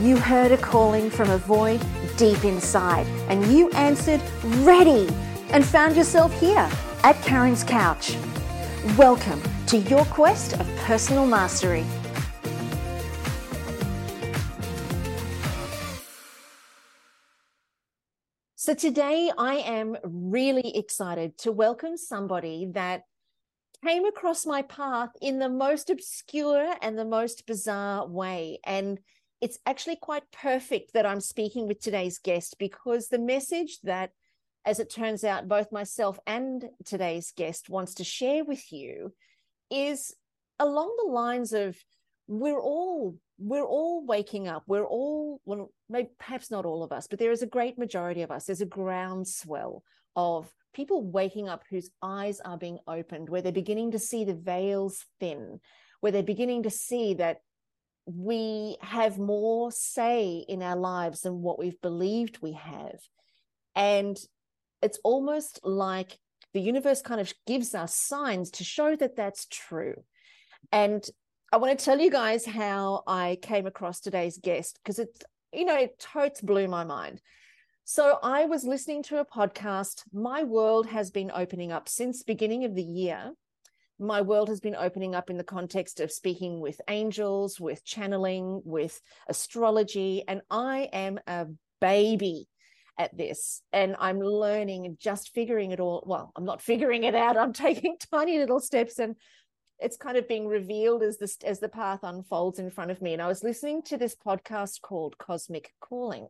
You heard a calling from a void deep inside, and you answered ready and found yourself here at Karen's Couch. Welcome to your quest of personal mastery. So, today I am really excited to welcome somebody that came across my path in the most obscure and the most bizarre way. And it's actually quite perfect that I'm speaking with today's guest because the message that, as it turns out, both myself and today's guest wants to share with you is along the lines of we're all we're all waking up. We're all well maybe perhaps not all of us but there is a great majority of us. There's a groundswell of people waking up whose eyes are being opened where they're beginning to see the veils thin where they're beginning to see that we have more say in our lives than what we've believed we have and it's almost like the universe kind of gives us signs to show that that's true and I want to tell you guys how I came across today's guest because it's, you know, it totes blew my mind. So I was listening to a podcast. My world has been opening up since beginning of the year. My world has been opening up in the context of speaking with angels, with channeling, with astrology, and I am a baby at this and I'm learning and just figuring it all. Well, I'm not figuring it out. I'm taking tiny little steps and it's kind of being revealed as this as the path unfolds in front of me and i was listening to this podcast called cosmic calling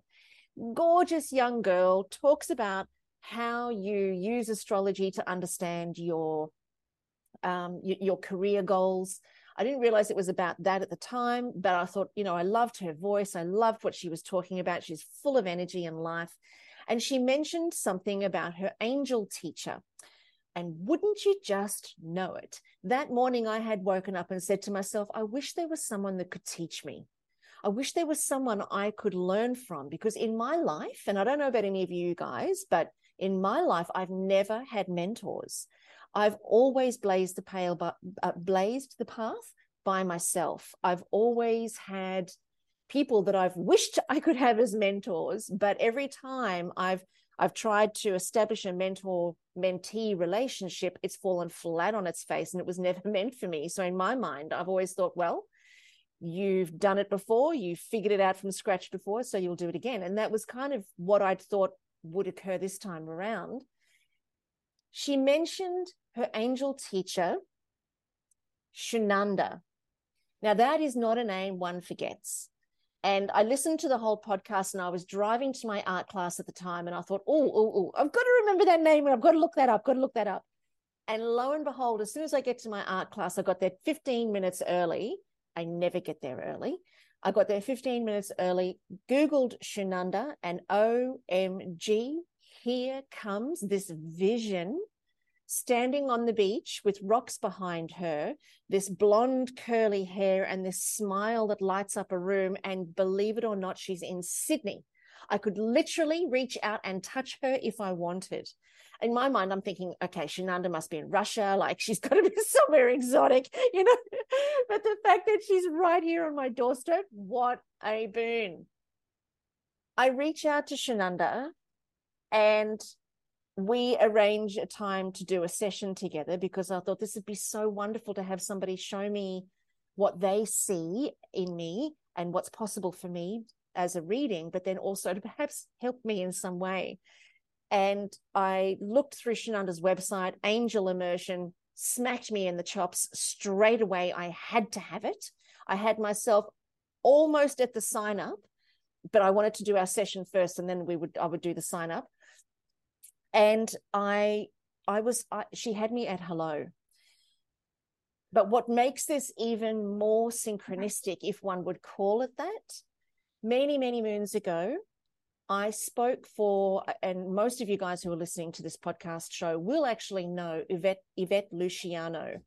gorgeous young girl talks about how you use astrology to understand your um, your career goals i didn't realize it was about that at the time but i thought you know i loved her voice i loved what she was talking about she's full of energy and life and she mentioned something about her angel teacher and wouldn't you just know it? That morning, I had woken up and said to myself, I wish there was someone that could teach me. I wish there was someone I could learn from because in my life, and I don't know about any of you guys, but in my life, I've never had mentors. I've always blazed the pale, but uh, blazed the path by myself. I've always had people that I've wished I could have as mentors, but every time I've I've tried to establish a mentor mentee relationship, it's fallen flat on its face and it was never meant for me. So, in my mind, I've always thought, well, you've done it before, you've figured it out from scratch before, so you'll do it again. And that was kind of what I'd thought would occur this time around. She mentioned her angel teacher, Shunanda. Now, that is not a name one forgets. And I listened to the whole podcast and I was driving to my art class at the time and I thought, oh, oh, oh, I've got to remember that name and I've got to look that up, got to look that up. And lo and behold, as soon as I get to my art class, I got there 15 minutes early. I never get there early. I got there 15 minutes early, Googled Shunanda, and OMG, here comes this vision standing on the beach with rocks behind her, this blonde curly hair, and this smile that lights up a room. And believe it or not, she's in Sydney. I could literally reach out and touch her if I wanted. In my mind, I'm thinking, okay, Shunanda must be in Russia, like she's got to be somewhere exotic, you know. but the fact that she's right here on my doorstep, what a boon. I reach out to Shunanda and we arrange a time to do a session together because I thought this would be so wonderful to have somebody show me what they see in me and what's possible for me as a reading, but then also to perhaps help me in some way. And I looked through Shunanda's website, Angel Immersion, smacked me in the chops straight away. I had to have it. I had myself almost at the sign up, but I wanted to do our session first and then we would I would do the sign up and i i was I, she had me at hello. But what makes this even more synchronistic if one would call it that many many moons ago i spoke for and most of you guys who are listening to this podcast show will actually know yvette yvette luciano.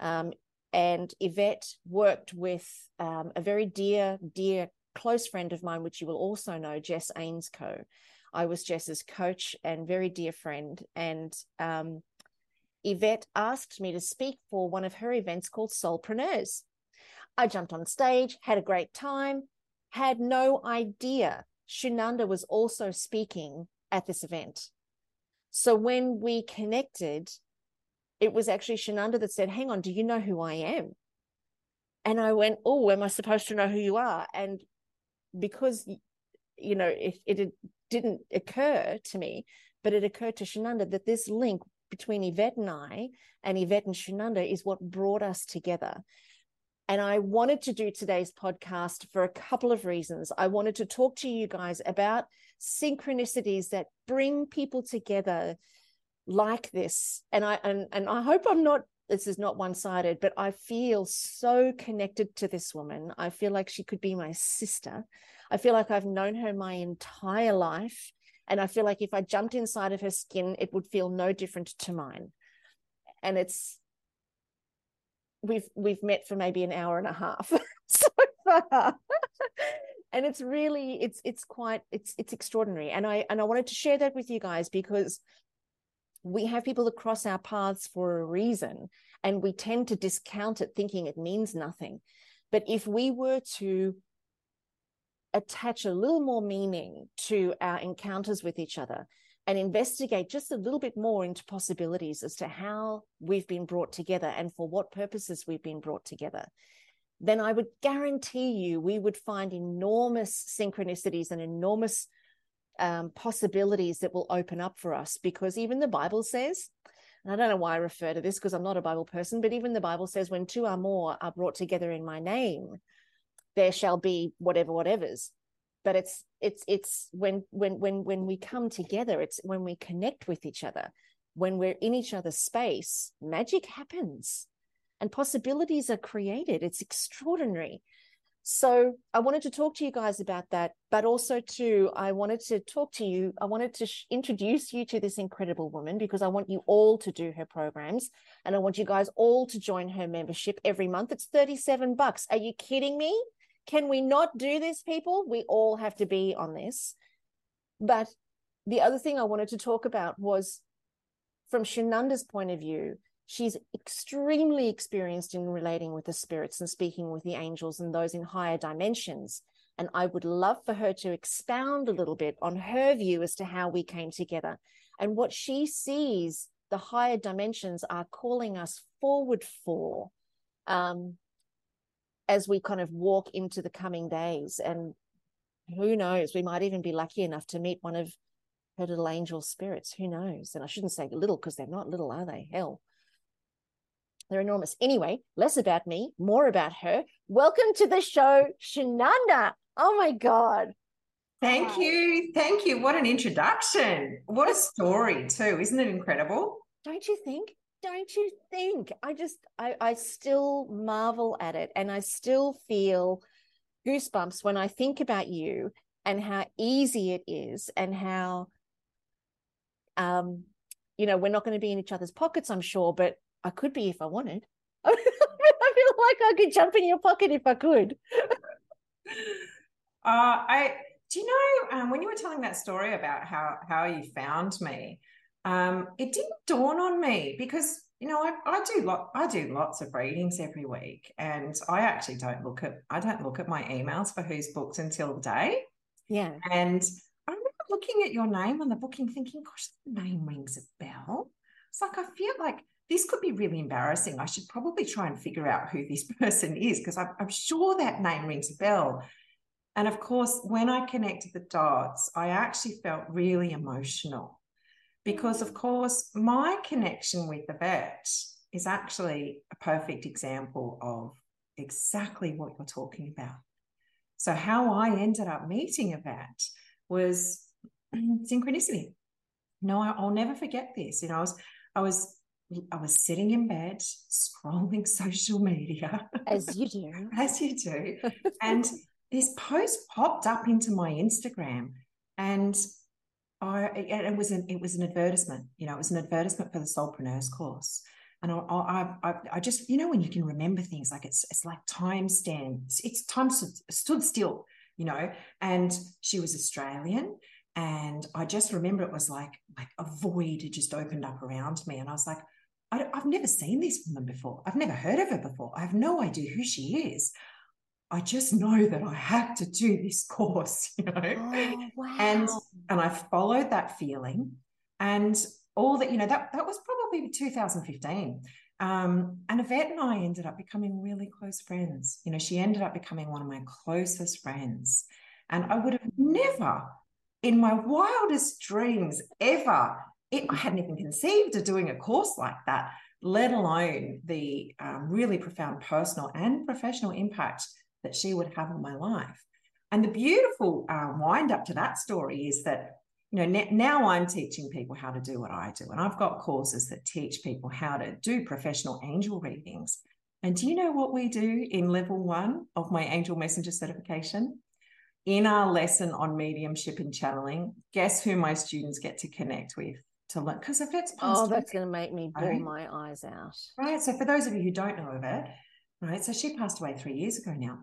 Um, and yvette worked with um, a very dear dear close friend of mine which you will also know jess ainscoe I was Jess's coach and very dear friend. And um, Yvette asked me to speak for one of her events called Soulpreneurs. I jumped on stage, had a great time, had no idea Shunanda was also speaking at this event. So when we connected, it was actually Shunanda that said, Hang on, do you know who I am? And I went, Oh, am I supposed to know who you are? And because, you know, it, it didn't occur to me, but it occurred to Shunanda that this link between Yvette and I and Yvette and Shunanda is what brought us together. And I wanted to do today's podcast for a couple of reasons. I wanted to talk to you guys about synchronicities that bring people together like this. And I and, and I hope I'm not this is not one-sided, but I feel so connected to this woman. I feel like she could be my sister. I feel like I've known her my entire life. And I feel like if I jumped inside of her skin, it would feel no different to mine. And it's we've we've met for maybe an hour and a half so far. and it's really it's it's quite it's it's extraordinary. And I and I wanted to share that with you guys because we have people that cross our paths for a reason and we tend to discount it thinking it means nothing. But if we were to attach a little more meaning to our encounters with each other and investigate just a little bit more into possibilities as to how we've been brought together and for what purposes we've been brought together, then I would guarantee you we would find enormous synchronicities and enormous um, possibilities that will open up for us because even the Bible says, and I don't know why I refer to this because I'm not a Bible person, but even the Bible says, when two or more are brought together in my name, there shall be whatever whatever's. But it's it's it's when when when when we come together it's when we connect with each other. When we're in each other's space magic happens and possibilities are created. It's extraordinary so i wanted to talk to you guys about that but also too i wanted to talk to you i wanted to sh- introduce you to this incredible woman because i want you all to do her programs and i want you guys all to join her membership every month it's 37 bucks are you kidding me can we not do this, people? We all have to be on this. But the other thing I wanted to talk about was from Shunanda's point of view, she's extremely experienced in relating with the spirits and speaking with the angels and those in higher dimensions. And I would love for her to expound a little bit on her view as to how we came together and what she sees the higher dimensions are calling us forward for. Um, as we kind of walk into the coming days. And who knows, we might even be lucky enough to meet one of her little angel spirits. Who knows? And I shouldn't say little because they're not little, are they? Hell. They're enormous. Anyway, less about me, more about her. Welcome to the show, Shunanda. Oh my God. Thank Hi. you. Thank you. What an introduction. What a story, too. Isn't it incredible? Don't you think? don't you think i just I, I still marvel at it and i still feel goosebumps when i think about you and how easy it is and how um you know we're not going to be in each other's pockets i'm sure but i could be if i wanted i feel like i could jump in your pocket if i could uh i do you know um, when you were telling that story about how how you found me um, it didn't dawn on me because you know I, I do lot I do lots of readings every week, and I actually don't look at I don't look at my emails for who's booked until the day. Yeah, and I remember looking at your name on the booking, thinking, "Gosh, the name rings a bell." It's like I feel like this could be really embarrassing. I should probably try and figure out who this person is because I'm, I'm sure that name rings a bell. And of course, when I connected the dots, I actually felt really emotional because of course my connection with Yvette is actually a perfect example of exactly what you're talking about so how i ended up meeting Yvette was synchronicity no i'll never forget this you know i was i was I was sitting in bed scrolling social media. As you do. As you do. and this post popped up into my Instagram. And I, it was an it was an advertisement. You know, it was an advertisement for the Soulpreneurs course. And I, I, I, I just, you know, when you can remember things, like it's, it's like time stands, it's time stood, stood still, you know. And she was Australian, and I just remember it was like, like a void had just opened up around me, and I was like, I, I've never seen this woman before. I've never heard of her before. I have no idea who she is. I just know that I have to do this course, you know. Oh, wow. And and I followed that feeling. And all that, you know, that that was probably 2015. Um, and Yvette and I ended up becoming really close friends. You know, she ended up becoming one of my closest friends. And I would have never, in my wildest dreams, ever, it, I hadn't even conceived of doing a course like that, let alone the um, really profound personal and professional impact that she would have on my life. And the beautiful uh, wind up to that story is that you know now i'm teaching people how to do what i do and i've got courses that teach people how to do professional angel readings. And do you know what we do in level one of my angel messenger certification? In our lesson on mediumship and channeling guess who my students get to connect with to look because if it's oh that's going to make me bawl right? my eyes out right so for those of you who don't know of it right so she passed away three years ago now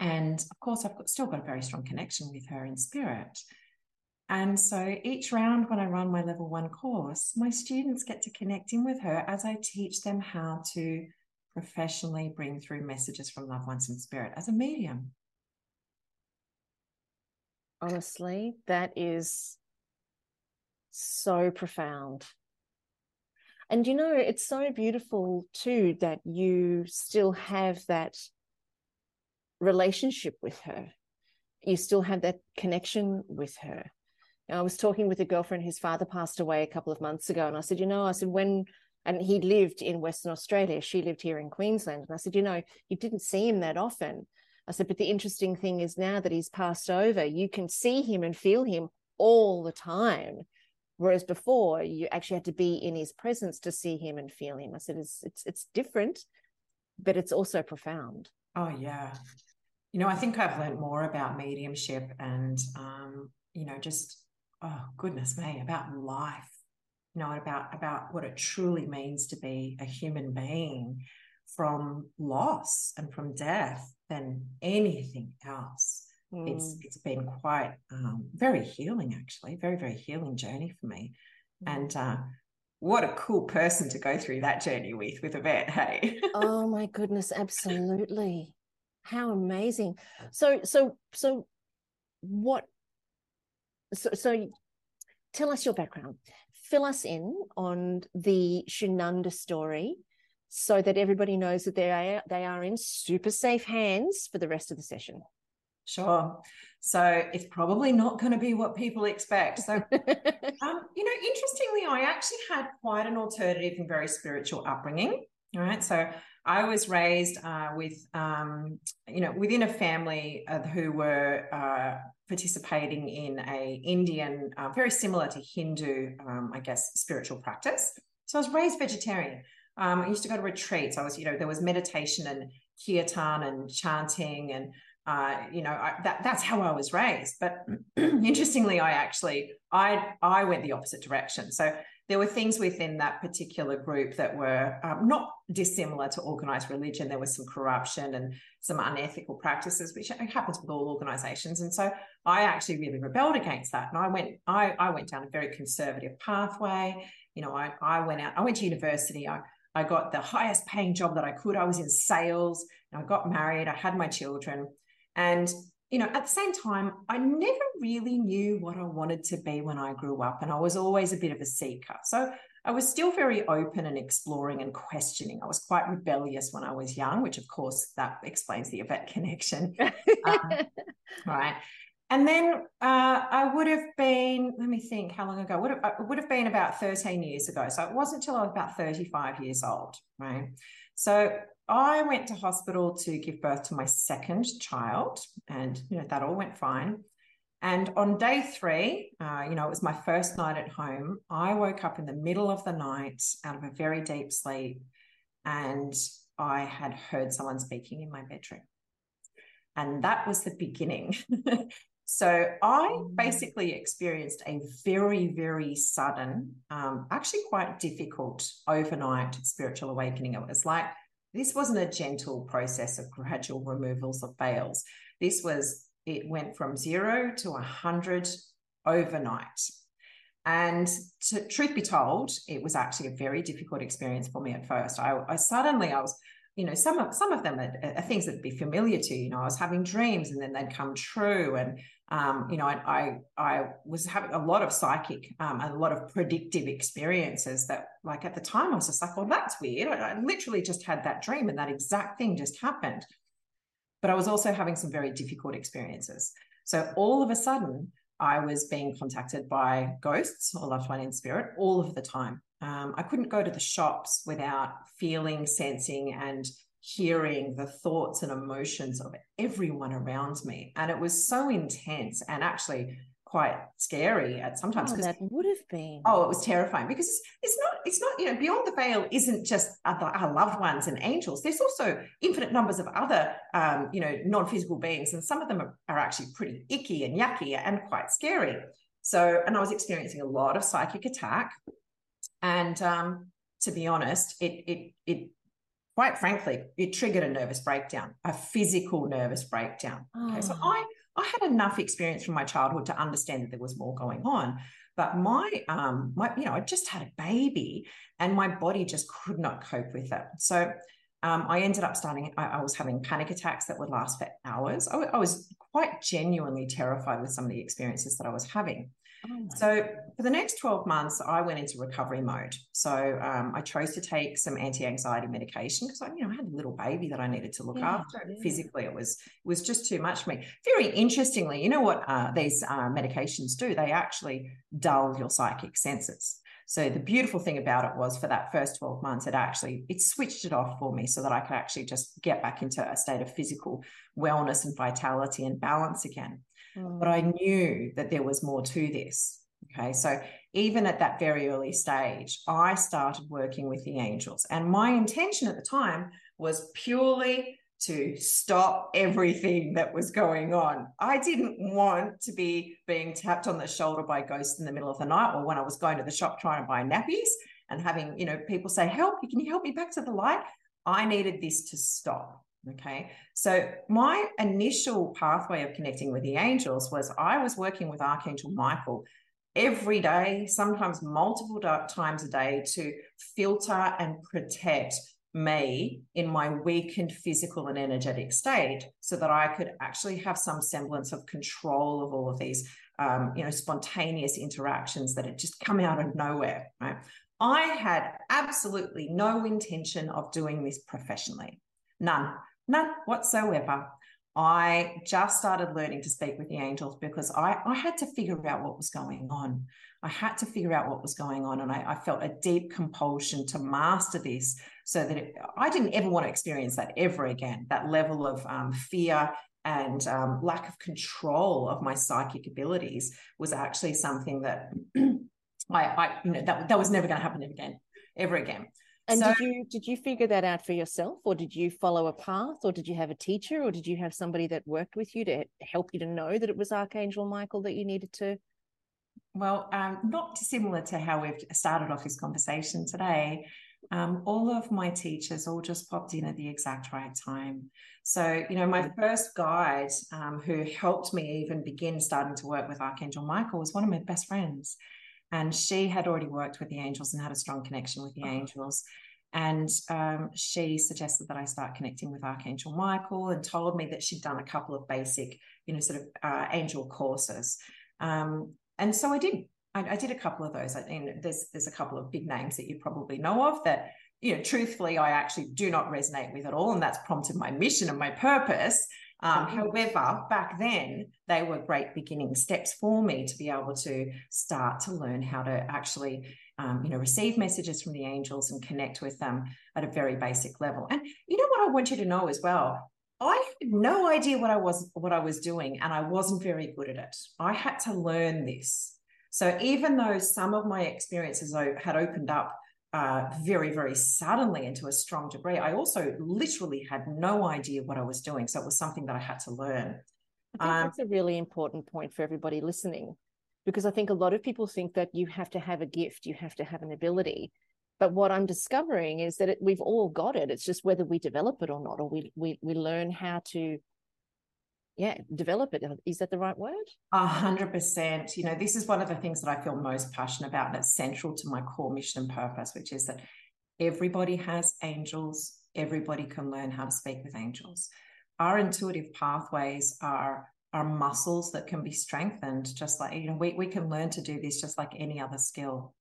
and of course, I've got, still got a very strong connection with her in spirit. And so each round when I run my level one course, my students get to connect in with her as I teach them how to professionally bring through messages from loved ones in spirit as a medium. Honestly, that is so profound. And you know, it's so beautiful too that you still have that relationship with her. You still have that connection with her. I was talking with a girlfriend whose father passed away a couple of months ago, and I said, you know, I said when and he lived in Western Australia. She lived here in Queensland. And I said, you know, you didn't see him that often. I said, but the interesting thing is now that he's passed over, you can see him and feel him all the time. Whereas before, you actually had to be in his presence to see him and feel him. I said, it's it's it's different, but it's also profound. Oh yeah. You know, I think I've learned more about mediumship and, um, you know, just, oh, goodness me, about life, you know, about, about what it truly means to be a human being from loss and from death than anything else. Mm. It's it's been quite um, very healing, actually, very very healing journey for me, mm. and uh, what a cool person to go through that journey with with Yvette. Hey, oh my goodness, absolutely, how amazing so so so what so so tell us your background fill us in on the Shunanda story so that everybody knows that they are they are in super safe hands for the rest of the session sure so it's probably not going to be what people expect so um, you know interestingly i actually had quite an alternative and very spiritual upbringing all right so I was raised uh, with, um, you know, within a family uh, who were uh, participating in a Indian, uh, very similar to Hindu, um, I guess, spiritual practice. So I was raised vegetarian. Um, I used to go to retreats. I was, you know, there was meditation and kirtan and chanting, and uh, you know, I, that that's how I was raised. But interestingly, I actually I I went the opposite direction. So there were things within that particular group that were um, not dissimilar to organized religion. There was some corruption and some unethical practices, which happens with all organizations. And so I actually really rebelled against that. And I went, I, I went down a very conservative pathway. You know, I, I went out, I went to university. I, I got the highest paying job that I could. I was in sales. I got married. I had my children. And you know, at the same time, I never really knew what I wanted to be when I grew up, and I was always a bit of a seeker. So I was still very open and exploring and questioning. I was quite rebellious when I was young, which of course that explains the Yvette connection. um, right. And then uh, I would have been, let me think how long ago, would have, it would have been about 13 years ago. So it wasn't until I was about 35 years old, right? So I went to hospital to give birth to my second child, and you know that all went fine. And on day three, uh, you know, it was my first night at home. I woke up in the middle of the night out of a very deep sleep, and I had heard someone speaking in my bedroom. And that was the beginning. so I mm. basically experienced a very, very sudden, um, actually quite difficult overnight spiritual awakening. It was like this wasn't a gentle process of gradual removals of veils. This was, it went from zero to a 100 overnight. And to, truth be told, it was actually a very difficult experience for me at first. I, I suddenly, I was, you know, some of some of them are, are things that'd be familiar to you. Know, I was having dreams and then they'd come true, and um, you know, I, I, I was having a lot of psychic um, a lot of predictive experiences that, like at the time, I was just like, "Well, that's weird." I, I literally just had that dream, and that exact thing just happened. But I was also having some very difficult experiences. So all of a sudden, I was being contacted by ghosts or loved one in spirit all of the time. Um, I couldn't go to the shops without feeling, sensing, and hearing the thoughts and emotions of everyone around me. And it was so intense and actually quite scary at sometimes. Oh, that would have been. Oh, it was terrifying because it's, it's not, it's not, you know, beyond the veil isn't just our, our loved ones and angels. There's also infinite numbers of other, um, you know, non-physical beings. And some of them are, are actually pretty icky and yucky and quite scary. So, and I was experiencing a lot of psychic attack. And um, to be honest, it, it, it, quite frankly, it triggered a nervous breakdown, a physical nervous breakdown. Oh. Okay, so. I I had enough experience from my childhood to understand that there was more going on. But my um my you know I just had a baby and my body just could not cope with it. So um, I ended up starting. I, I, was having panic attacks that would last for hours. I, I was quite genuinely terrified with some of the experiences that I was having. Oh so for the next 12 months, I went into recovery mode. So um, I chose to take some anti-anxiety medication because I, you know, I had a little baby that I needed to look yeah, after. Yeah. Physically, it was it was just too much for me. Very interestingly, you know what uh, these uh, medications do? They actually dull your psychic senses. So the beautiful thing about it was for that first 12 months, it actually it switched it off for me so that I could actually just get back into a state of physical wellness and vitality and balance again. But I mm. knew that there was more to this. Okay. So even at that very early stage, I started working with the angels. And my intention at the time was purely to stop everything that was going on. I didn't want to be being tapped on the shoulder by ghosts in the middle of the night or when I was going to the shop trying to buy nappies and having, you know, people say, help, can you help me back to the light? I needed this to stop. Okay. So, my initial pathway of connecting with the angels was I was working with Archangel Michael every day, sometimes multiple times a day, to filter and protect me in my weakened physical and energetic state so that I could actually have some semblance of control of all of these, um, you know, spontaneous interactions that had just come out of nowhere. Right. I had absolutely no intention of doing this professionally. None. None whatsoever. I just started learning to speak with the angels because I, I had to figure out what was going on. I had to figure out what was going on. And I, I felt a deep compulsion to master this so that it, I didn't ever want to experience that ever again, that level of um, fear and um, lack of control of my psychic abilities was actually something that I, I you know, that, that was never going to happen again, ever again. And so, did you did you figure that out for yourself, or did you follow a path, or did you have a teacher, or did you have somebody that worked with you to help you to know that it was Archangel Michael that you needed to? Well, um, not dissimilar to how we've started off this conversation today. Um, all of my teachers all just popped in at the exact right time. So, you know, my first guide um, who helped me even begin starting to work with Archangel Michael was one of my best friends and she had already worked with the angels and had a strong connection with the oh. angels and um, she suggested that I start connecting with Archangel Michael and told me that she'd done a couple of basic, you know, sort of uh, angel courses. Um, and so I did. I, I, did a couple of those. I mean, there's there's a couple of big names that you probably know of that, you know, truthfully, I actually do not resonate with at all, and that's prompted my mission and my purpose. Um, mm-hmm. However, back then, they were great beginning steps for me to be able to start to learn how to actually, um, you know, receive messages from the angels and connect with them at a very basic level. And you know what I want you to know as well. I had no idea what I was what I was doing, and I wasn't very good at it. I had to learn this. So even though some of my experiences had opened up uh, very, very suddenly into a strong degree. I also literally had no idea what I was doing. So it was something that I had to learn. I think um, that's a really important point for everybody listening, because I think a lot of people think that you have to have a gift, you have to have an ability. But what I'm discovering is that it, we've all got it. It's just whether we develop it or not, or we we we learn how to yeah develop it. Is that the right word? A hundred percent. You know this is one of the things that i feel most passionate about and it's central to my core mission and purpose which is that everybody has angels. Everybody can learn how to speak with angels. Our intuitive pathways are are muscles that can be strengthened just like you know we, we can learn to do this just like any other skill.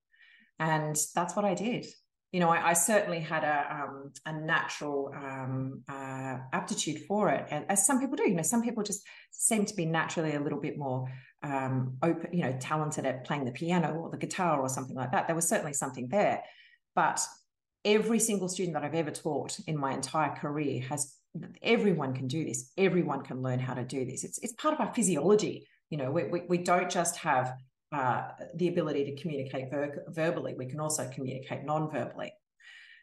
And that's what i did you know i, I certainly had a um, a natural um, uh, aptitude for it and as some people do you know some people just seem to be naturally a little bit more um, open you know talented at playing the piano or the guitar or something like that. There was certainly something there but every single student that i've ever taught in my entire career has everyone can do this. Everyone can learn how to do this. It's, it's part of our physiology you know we, we, we don't just have uh, the ability to communicate ver- verbally we can also communicate non-verbally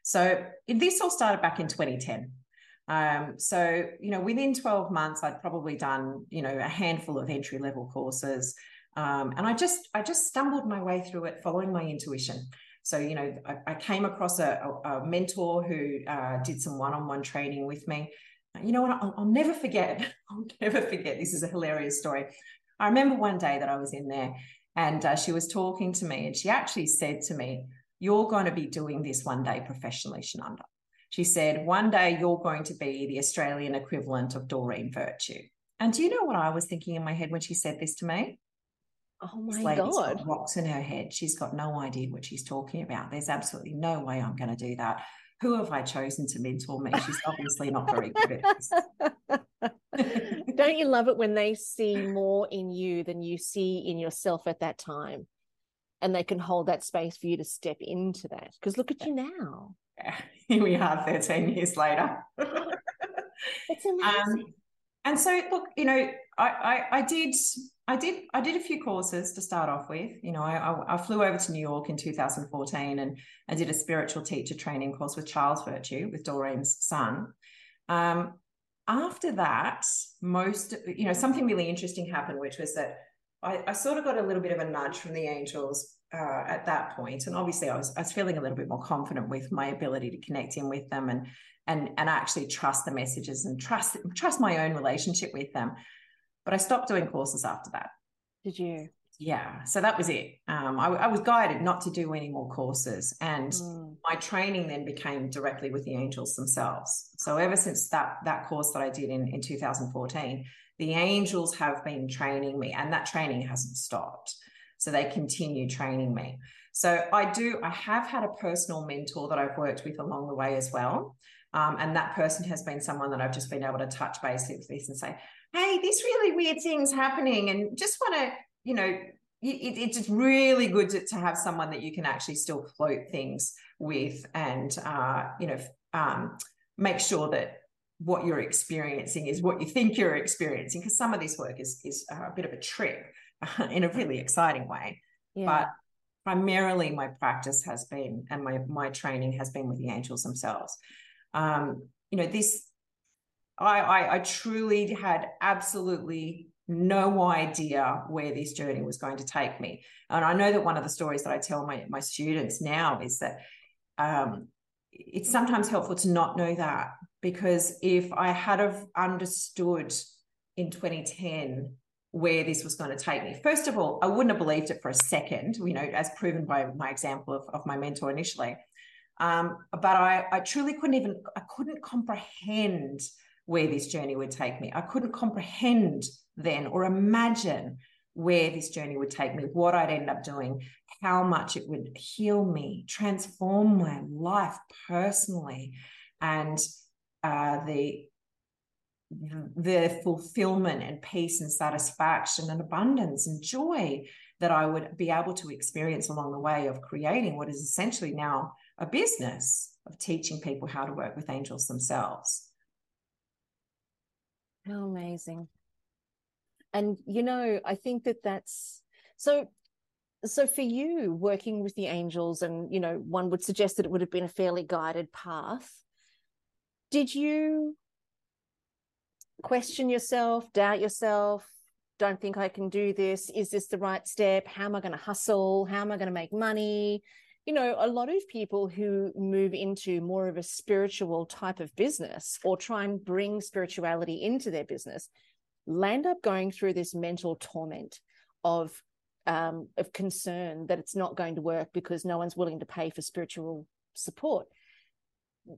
so this all started back in 2010 um, so you know within 12 months i'd probably done you know a handful of entry level courses um, and i just i just stumbled my way through it following my intuition so, you know, I, I came across a, a, a mentor who uh, did some one on one training with me. You know what? I'll, I'll never forget. I'll never forget. This is a hilarious story. I remember one day that I was in there and uh, she was talking to me and she actually said to me, You're going to be doing this one day professionally, Shunanda. She said, One day you're going to be the Australian equivalent of Doreen Virtue. And do you know what I was thinking in my head when she said this to me? Oh my this God. Got rocks in her head. She's got no idea what she's talking about. There's absolutely no way I'm going to do that. Who have I chosen to mentor me? She's obviously not very good at this. Don't you love it when they see more in you than you see in yourself at that time? And they can hold that space for you to step into that. Because look at you now. Yeah. Here we are 13 years later. it's amazing. Um, and so look, you know, I, I, I did I did I did a few courses to start off with. You know, I, I, flew over to New York in 2014 and I did a spiritual teacher training course with Charles Virtue, with Doreen's son. Um, after that, most you know, something really interesting happened, which was that I, I sort of got a little bit of a nudge from the angels uh, at that point, and obviously I was I was feeling a little bit more confident with my ability to connect in with them and and and actually trust the messages and trust trust my own relationship with them. But I stopped doing courses after that. Did you? Yeah. So that was it. Um, I, I, was guided not to do any more courses. And mm. my training then became directly with the angels themselves. So ever since that, that course that I did in, in 2014, the angels have been training me and that training hasn't stopped. So they continue training me. So I do, I have had a personal mentor that I've worked with along the way as well. Um, and that person has been someone that I've just been able to touch base with this and say, hey, this really weird thing's happening. And just want to, you know, it, it's just really good to, to, have someone that you can actually still float things with and, uh, you know, um, make sure that what you're experiencing is what you think you're experiencing. Because some of this work is, is a bit of a trick in a really exciting way. Yeah. But primarily my practice has been and my my training has been with the angels themselves um, you know this I, I i truly had absolutely no idea where this journey was going to take me and i know that one of the stories that i tell my my students now is that um, it's sometimes helpful to not know that because if i had have understood in 2010 where this was going to take me. First of all, I wouldn't have believed it for a second, you know, as proven by my example of, of my mentor initially. Um, but I, I truly couldn't even, I couldn't comprehend where this journey would take me. I couldn't comprehend then or imagine where this journey would take me, what I'd end up doing, how much it would heal me, transform my life personally, and uh, the the fulfillment and peace and satisfaction and abundance and joy that I would be able to experience along the way of creating what is essentially now a business of teaching people how to work with angels themselves. How amazing. And, you know, I think that that's so. So, for you working with the angels, and, you know, one would suggest that it would have been a fairly guided path. Did you question yourself, doubt yourself, don't think I can do this. Is this the right step? How am I going to hustle? How am I going to make money? You know, a lot of people who move into more of a spiritual type of business or try and bring spirituality into their business land up going through this mental torment of um, of concern that it's not going to work because no one's willing to pay for spiritual support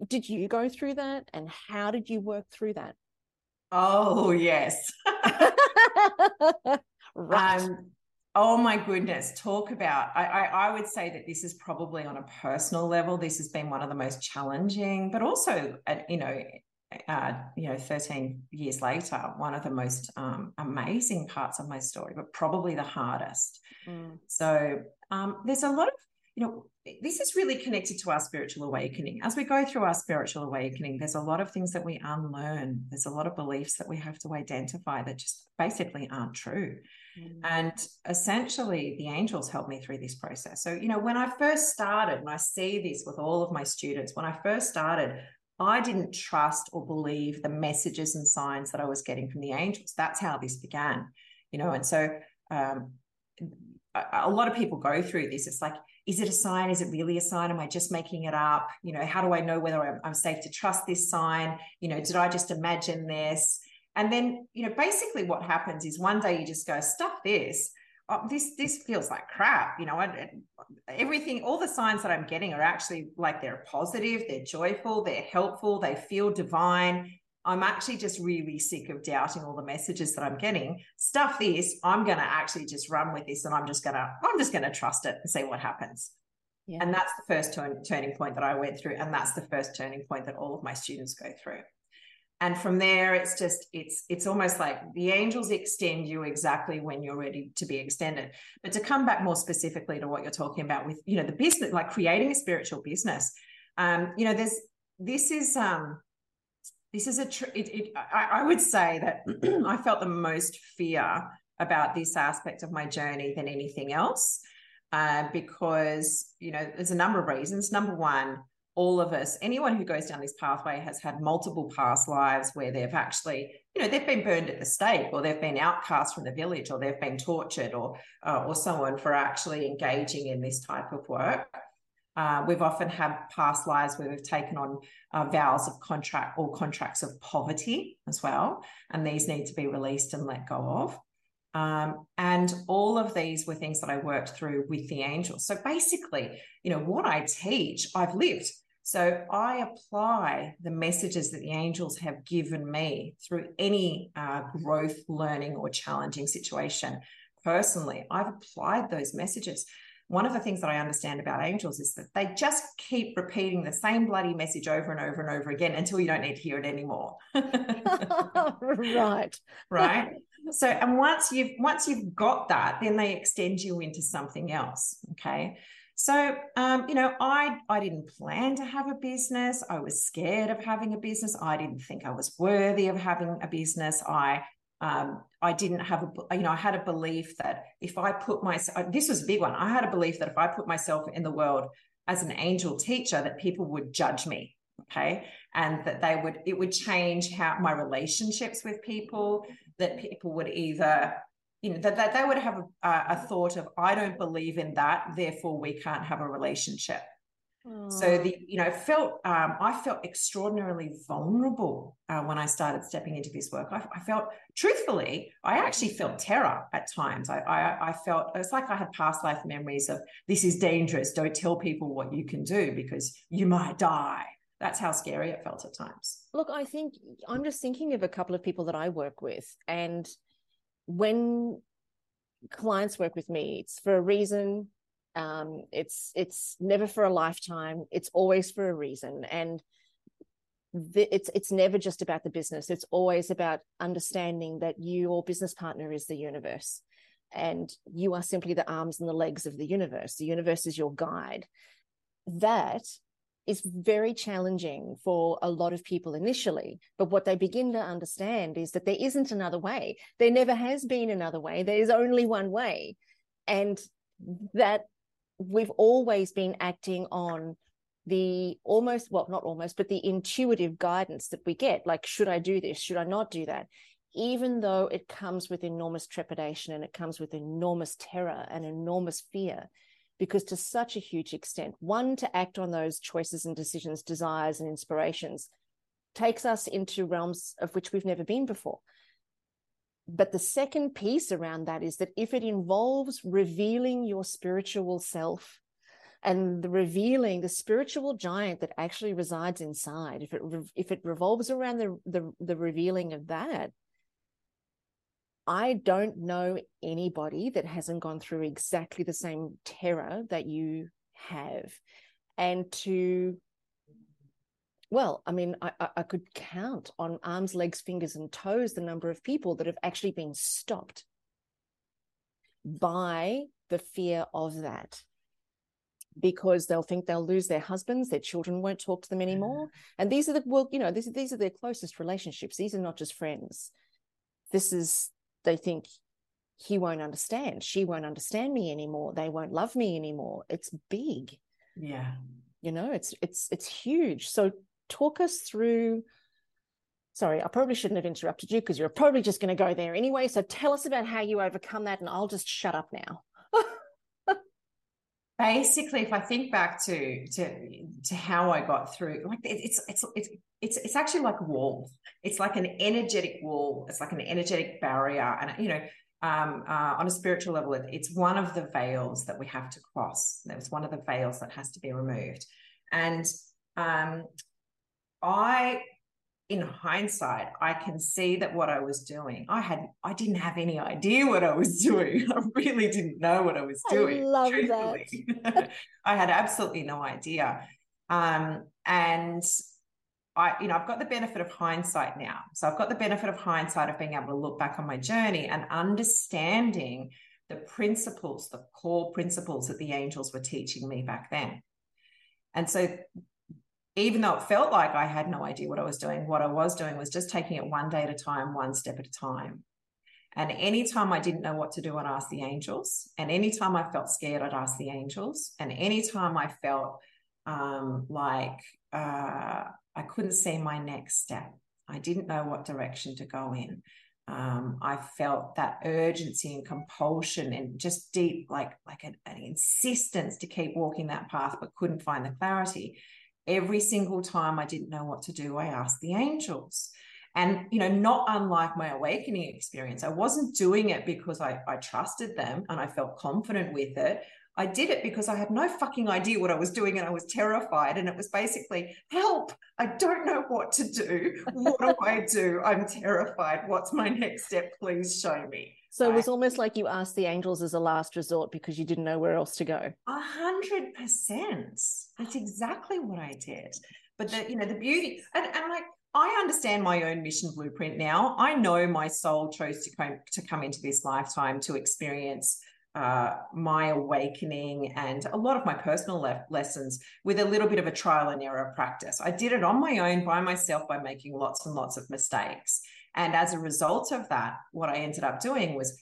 did you go through that and how did you work through that? Oh, yes. right. Um, oh my goodness. Talk about, I, I, I, would say that this is probably on a personal level. This has been one of the most challenging, but also, uh, you know, uh, you know, 13 years later, one of the most um, amazing parts of my story, but probably the hardest. Mm. So um, there's a lot of, you know, this is really connected to our spiritual awakening. As we go through our spiritual awakening, there's a lot of things that we unlearn. There's a lot of beliefs that we have to identify that just basically aren't true. Mm. And essentially, the angels helped me through this process. So, you know, when I first started, and I see this with all of my students, when I first started, I didn't trust or believe the messages and signs that I was getting from the angels. That's how this began, you know. And so, um, a, a lot of people go through this. It's like, is it a sign? Is it really a sign? Am I just making it up? You know, how do I know whether I'm, I'm safe to trust this sign? You know, did I just imagine this? And then, you know, basically what happens is one day you just go, stuff this oh, this this feels like crap you know everything all the signs that i'm getting are actually like they're positive they're joyful they're helpful they feel divine. I'm actually just really sick of doubting all the messages that i'm getting. Stuff this i'm going to actually just run with this and i'm just going to i'm just going to trust it and see what happens. Yeah. and that's the first turn, turning point that i went through and that's the first turning point that all of my students go through and from there it's just it's it's almost like the angels extend you exactly when you're ready to be extended. But to come back more specifically to what you're talking about with you know the business like creating a spiritual business um you know there's this is um this is a tr- it, it, I, I would say that i felt the most fear about this aspect of my journey than anything else uh, because you know there's a number of reasons. Number one all of us, anyone who goes down this pathway has had multiple past lives where they've actually, you know, they've been burned at the stake or they've been outcast from the village or they've been tortured or, uh, or so on for actually engaging in this type of work. Uh, we've often had past lives where we've taken on uh, vows of contract or contracts of poverty as well. And these need to be released and let go of. Um, and all of these were things that I worked through with the angels. So basically, you know, what I teach, I've lived. So I apply the messages that the angels have given me through any uh, growth, learning, or challenging situation. Personally, I've applied those messages. One of the things that I understand about angels is that they just keep repeating the same bloody message over and over and over again until you don't need to hear it anymore. right. right. So and once you've once you've got that, then they extend you into something else. Okay. So, um, you know, I I didn't plan to have a business. I was scared of having a business. I didn't think I was worthy of having a business. I um, I didn't have a, you know, I had a belief that if I put myself, this was a big one. I had a belief that if I put myself in the world as an angel teacher, that people would judge me, okay, and that they would, it would change how my relationships with people. That people would either you know that, that they would have a, a thought of i don't believe in that therefore we can't have a relationship. So the you know felt um, i felt extraordinarily vulnerable uh, when i started stepping into this work. I, I, felt truthfully i actually felt terror at times. I, I i felt it's like i had past life memories of this is dangerous. Don't tell people what you can do because you might die. That's how scary it felt at times. Look i think i'm just thinking of a couple of people that i work with and when clients work with me, it's for a reason. Um, it's it's never for a lifetime. It's always for a reason, and the, it's it's never just about the business. It's always about understanding that your business partner is the universe, and you are simply the arms and the legs of the universe. The universe is your guide. That is very challenging for a lot of people initially. But what they begin to understand is that there isn't another way. There never has been another way. There is only one way. And that we've always been acting on the almost, well, not almost, but the intuitive guidance that we get like, should I do this? Should I not do that? Even though it comes with enormous trepidation and it comes with enormous terror and enormous fear because to such a huge extent, one, to act on those choices and decisions, desires and inspirations takes us into realms of which we've never been before. But the second piece around that is that if it involves revealing your spiritual self, and the revealing the spiritual giant that actually resides inside if it if it revolves around the the, the revealing of that I don't know anybody that hasn't gone through exactly the same terror that you have. And to, well, I mean, I, I could count on arms, legs, fingers, and toes the number of people that have actually been stopped by the fear of that because they'll think they'll lose their husbands, their children won't talk to them anymore. Mm. And these are the well, you know, these, these are their closest relationships. These are not just friends. This is they think he won't understand, she won't understand me anymore, they won't love me anymore. It's big. Yeah. You know, it's it's it's huge. So talk us through sorry, I probably shouldn't have interrupted you because you're probably just going to go there anyway. So tell us about how you overcome that, and I'll just shut up now. Basically, if I think back to to to how I got through, like it's it's it's it's it's actually like a wall. It's like an energetic wall. It's like an energetic barrier, and you know, um, uh, on a spiritual level, it, it's one of the veils that we have to cross. It's one of the veils that has to be removed, and um, I in hindsight, I can see that what I was doing, I had, I didn't have any idea what I was doing. I really didn't know what I was doing. I love truthfully. that. I had absolutely no idea. Um, and I, you know, I've got the benefit of hindsight now. So I've got the benefit of hindsight of being able to look back on my journey and understanding the principles, the core principles that the angels were teaching me back then. And so even though it felt like I had no idea what I was doing, what I was doing was just taking it one day at a time, one step at a time. And anytime I didn't know what to do, I'd ask the angels. And anytime I felt scared, I'd ask the angels. And anytime I felt um, like uh, I couldn't see my next step, I didn't know what direction to go in. Um, I felt that urgency and compulsion and just deep, like like an, an insistence to keep walking that path, but couldn't find the clarity every single time I didn't know what to do, I asked the angels. And, you know, not unlike my awakening experience, I wasn't doing it because I, I trusted them and I felt confident with it. I did it because I had no fucking idea what I was doing and I was terrified. And it was basically, help, I don't know what to do. What do I do? I'm terrified. What's my next step? Please show me. So it was almost like you asked the angels as a last resort because you didn't know where else to go. A hundred percent. That's exactly what I did. But the, you know, the beauty and, and like I understand my own mission blueprint now. I know my soul chose to come to come into this lifetime to experience uh, my awakening and a lot of my personal le- lessons with a little bit of a trial and error practice. I did it on my own by myself by making lots and lots of mistakes. And as a result of that, what I ended up doing was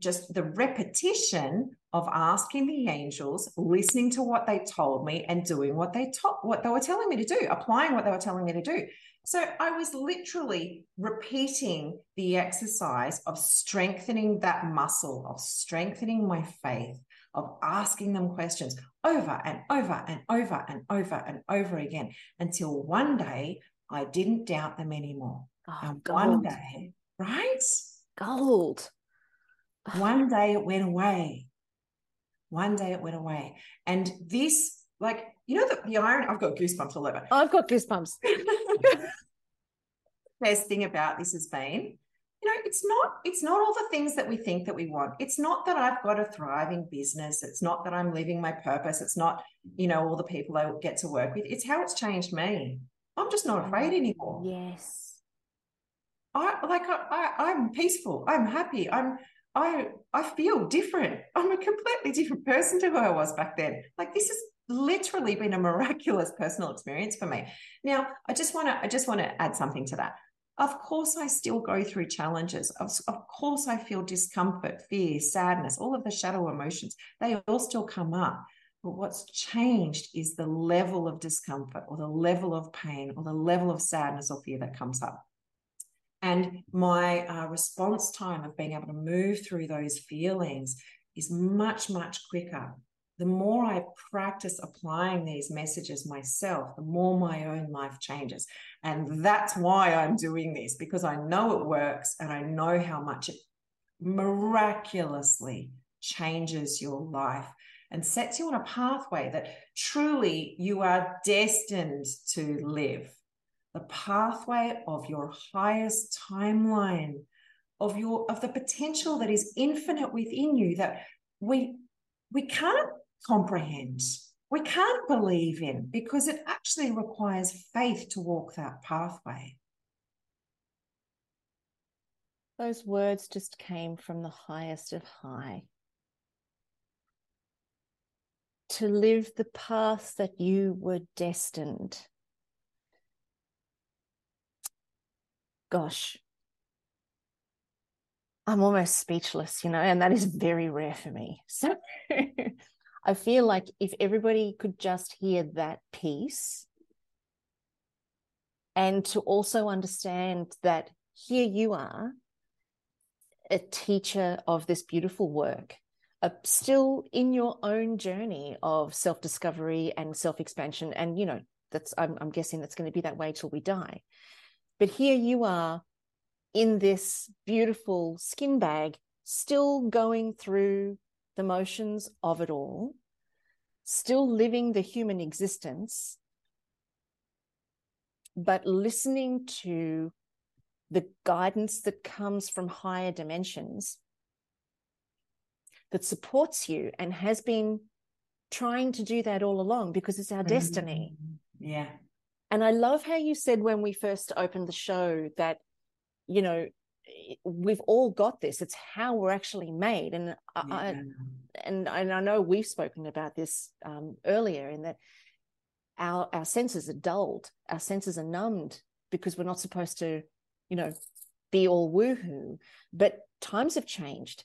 just the repetition of asking the angels, listening to what they told me, and doing what they told what they were telling me to do, applying what they were telling me to do. So I was literally repeating the exercise of strengthening that muscle, of strengthening my faith, of asking them questions over and over and over and over and over again until one day I didn't doubt them anymore. Oh, and gold. one day, right? Gold. One day it went away. One day it went away. And this, like, you know, the, the iron, I've got goosebumps all over. I've got goosebumps. Best thing about this has been, you know, it's not, it's not all the things that we think that we want. It's not that I've got a thriving business. It's not that I'm living my purpose. It's not, you know, all the people I get to work with. It's how it's changed me. I'm just not afraid anymore. Yes. I like I, I I'm peaceful. I'm happy. I'm I I feel different. I'm a completely different person to who I was back then. Like this has literally been a miraculous personal experience for me. Now, I just want to I just want to add something to that. Of course, I still go through challenges. Of, of course, I feel discomfort, fear, sadness, all of the shadow emotions. They all still come up. But what's changed is the level of discomfort or the level of pain or the level of sadness or fear that comes up. And my uh, response time of being able to move through those feelings is much, much quicker. The more I practice applying these messages myself, the more my own life changes. And that's why I'm doing this because I know it works and I know how much it miraculously changes your life. and sets you on a pathway that truly you are destined to live. The pathway of your highest timeline, of your of the potential that is infinite within you that we we can't comprehend we can't believe in because it actually requires faith to walk that pathway. Those words just came from the highest of high. To live the path that you were destined gosh I'm almost speechless, you know, and that is very rare for me. So I feel like if everybody could just hear that piece and to also understand that here you are, a teacher of this beautiful work, uh, still in your own journey of self discovery and self expansion. And, you know, that's, I'm, I'm guessing that's going to be that way till we die. But here you are in this beautiful skin bag, still going through the motions of it all, still living the human existence, but listening to the guidance that comes from higher dimensions that supports you and has been trying to do that all along because it's our mm-hmm. destiny. Yeah. And I love how you said when we first opened the show that you know we've all got this it's how we're actually made. And yeah. I, and and I know we've spoken about this um, earlier in that our our senses are dulled our senses are numbed because we're not supposed to you know be all woohoo. But times have changed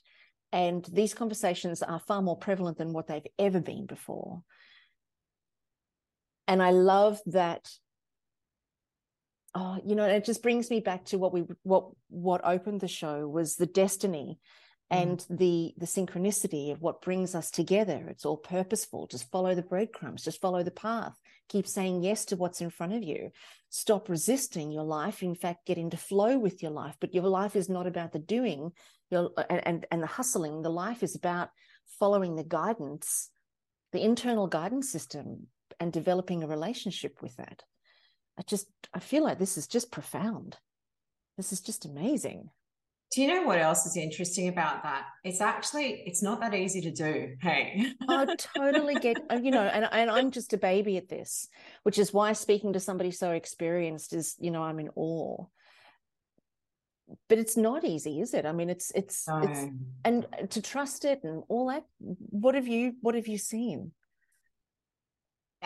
and these conversations are far more prevalent than what they've ever been before. And i love that oh, you know, it just brings me back to what we what what opened the show was the destiny mm. and mm. the the synchronicity of what brings us together. It's all purposeful. Just follow the breadcrumbs. Just follow the path. Keep saying yes to what's in front of you. Stop resisting your life. In fact, get into flow with your life. But your life is not about the doing, your and and, and the hustling. The life is about following the guidance, the internal guidance system, and developing a relationship with that. I just I feel like this is just profound. This is just amazing. Do you know what else is interesting about that? It's actually it's not that easy to do. Hey, I totally get uh, you know, and and I'm just a baby at this, which is why speaking to somebody so experienced is you know I'm in awe. But it's not easy, is it? I mean, it's it's no. it's and to trust it and all that. What have you What have you seen?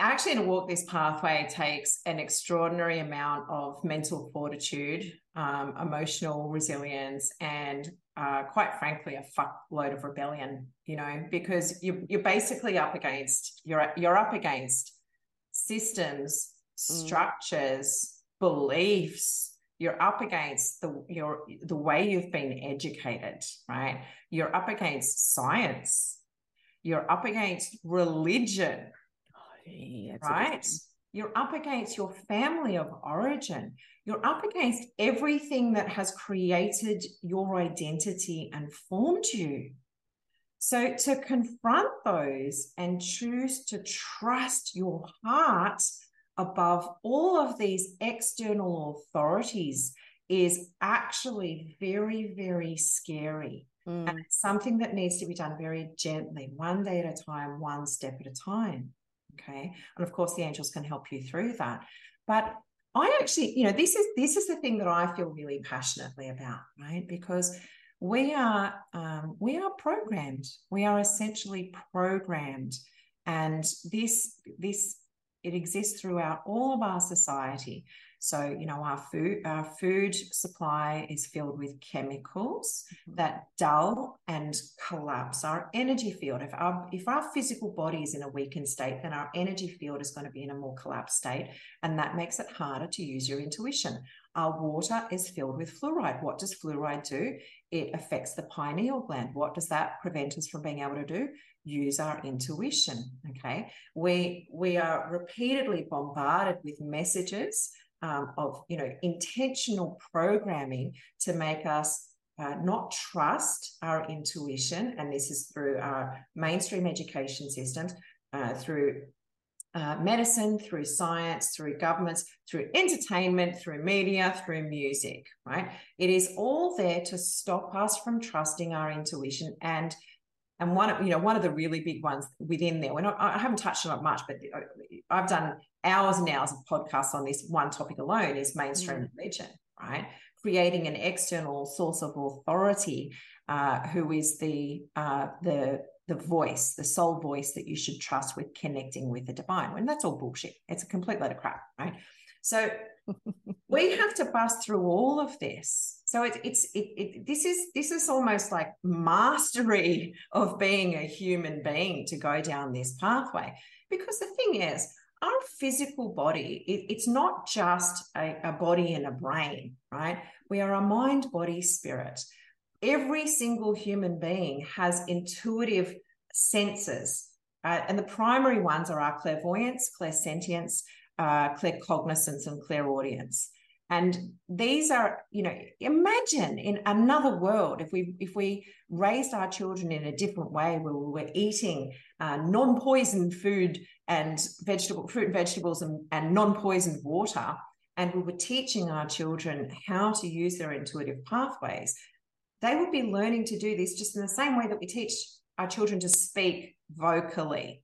Actually to walk this pathway takes an extraordinary amount of mental fortitude, um, emotional resilience, and uh, quite frankly, a fuckload of rebellion. You know, because you you're basically up against you're you're up against systems, mm. structures, beliefs. You're up against the your the way you've been educated, right? You're up against science. You're up against religion right? You're up against your family of origin. You're up against everything that has created your identity and formed you. So, to confront those and choose to trust your heart above all of these external authorities is actually very, very scary. Mm. And it's something that needs to be done very gently, one day at a time, one step at a time. Okay. And of course, the angels can help you through that. But I actually, you know, this is this is the thing that I feel really passionately about, right? Because we are um, we are programmed. We are essentially programmed, and this this it exists throughout all of our society. So, you know, our food, our food supply is filled with chemicals mm-hmm. that dull and collapse our energy field. If our if our physical body is in a weakened state, then our energy field is going to be in a more collapsed state, and that makes it harder to use your intuition. Our water is filled with fluoride. What does fluoride do? It affects the pineal gland. What does that prevent us from being able to do? Use our intuition. Okay. We we are repeatedly bombarded with messages um, of you know intentional programming to make us uh, not trust our intuition, and this is through our mainstream education systems, uh, through uh, medicine, through science, through governments, through entertainment, through media, through music, right? It is all there to stop us from trusting our intuition and and one of you know one of the really big ones within there. We're not, I haven't touched on it much, but uh, I've done hours and hours of podcasts on this one topic alone is mainstream mm. religion, right? Creating an external source of authority, uh, who is the uh, the the voice, the sole voice that you should trust with connecting with the divine. When that's all bullshit. It's a complete load of crap, right? So we have to bust through all of this. So it, it's it, it this is this is almost like mastery of being a human being to go down this pathway. Because the thing is, our physical body, it, it's not just a, a body and a brain, right? We are a mind, body, spirit every single human being has intuitive senses. Uh, and the primary ones are our clairvoyance, clairsentience, uh, claircognizance, and clairaudience. And these are, you know, imagine in another world if we if we raised our children in a different way, where we were eating uh, non-poisoned food and vegetable fruit and vegetables and, and non-poisoned water, and we were teaching our children how to use their intuitive pathways, they would be learning to do this just in the same way that we teach our children to speak vocally.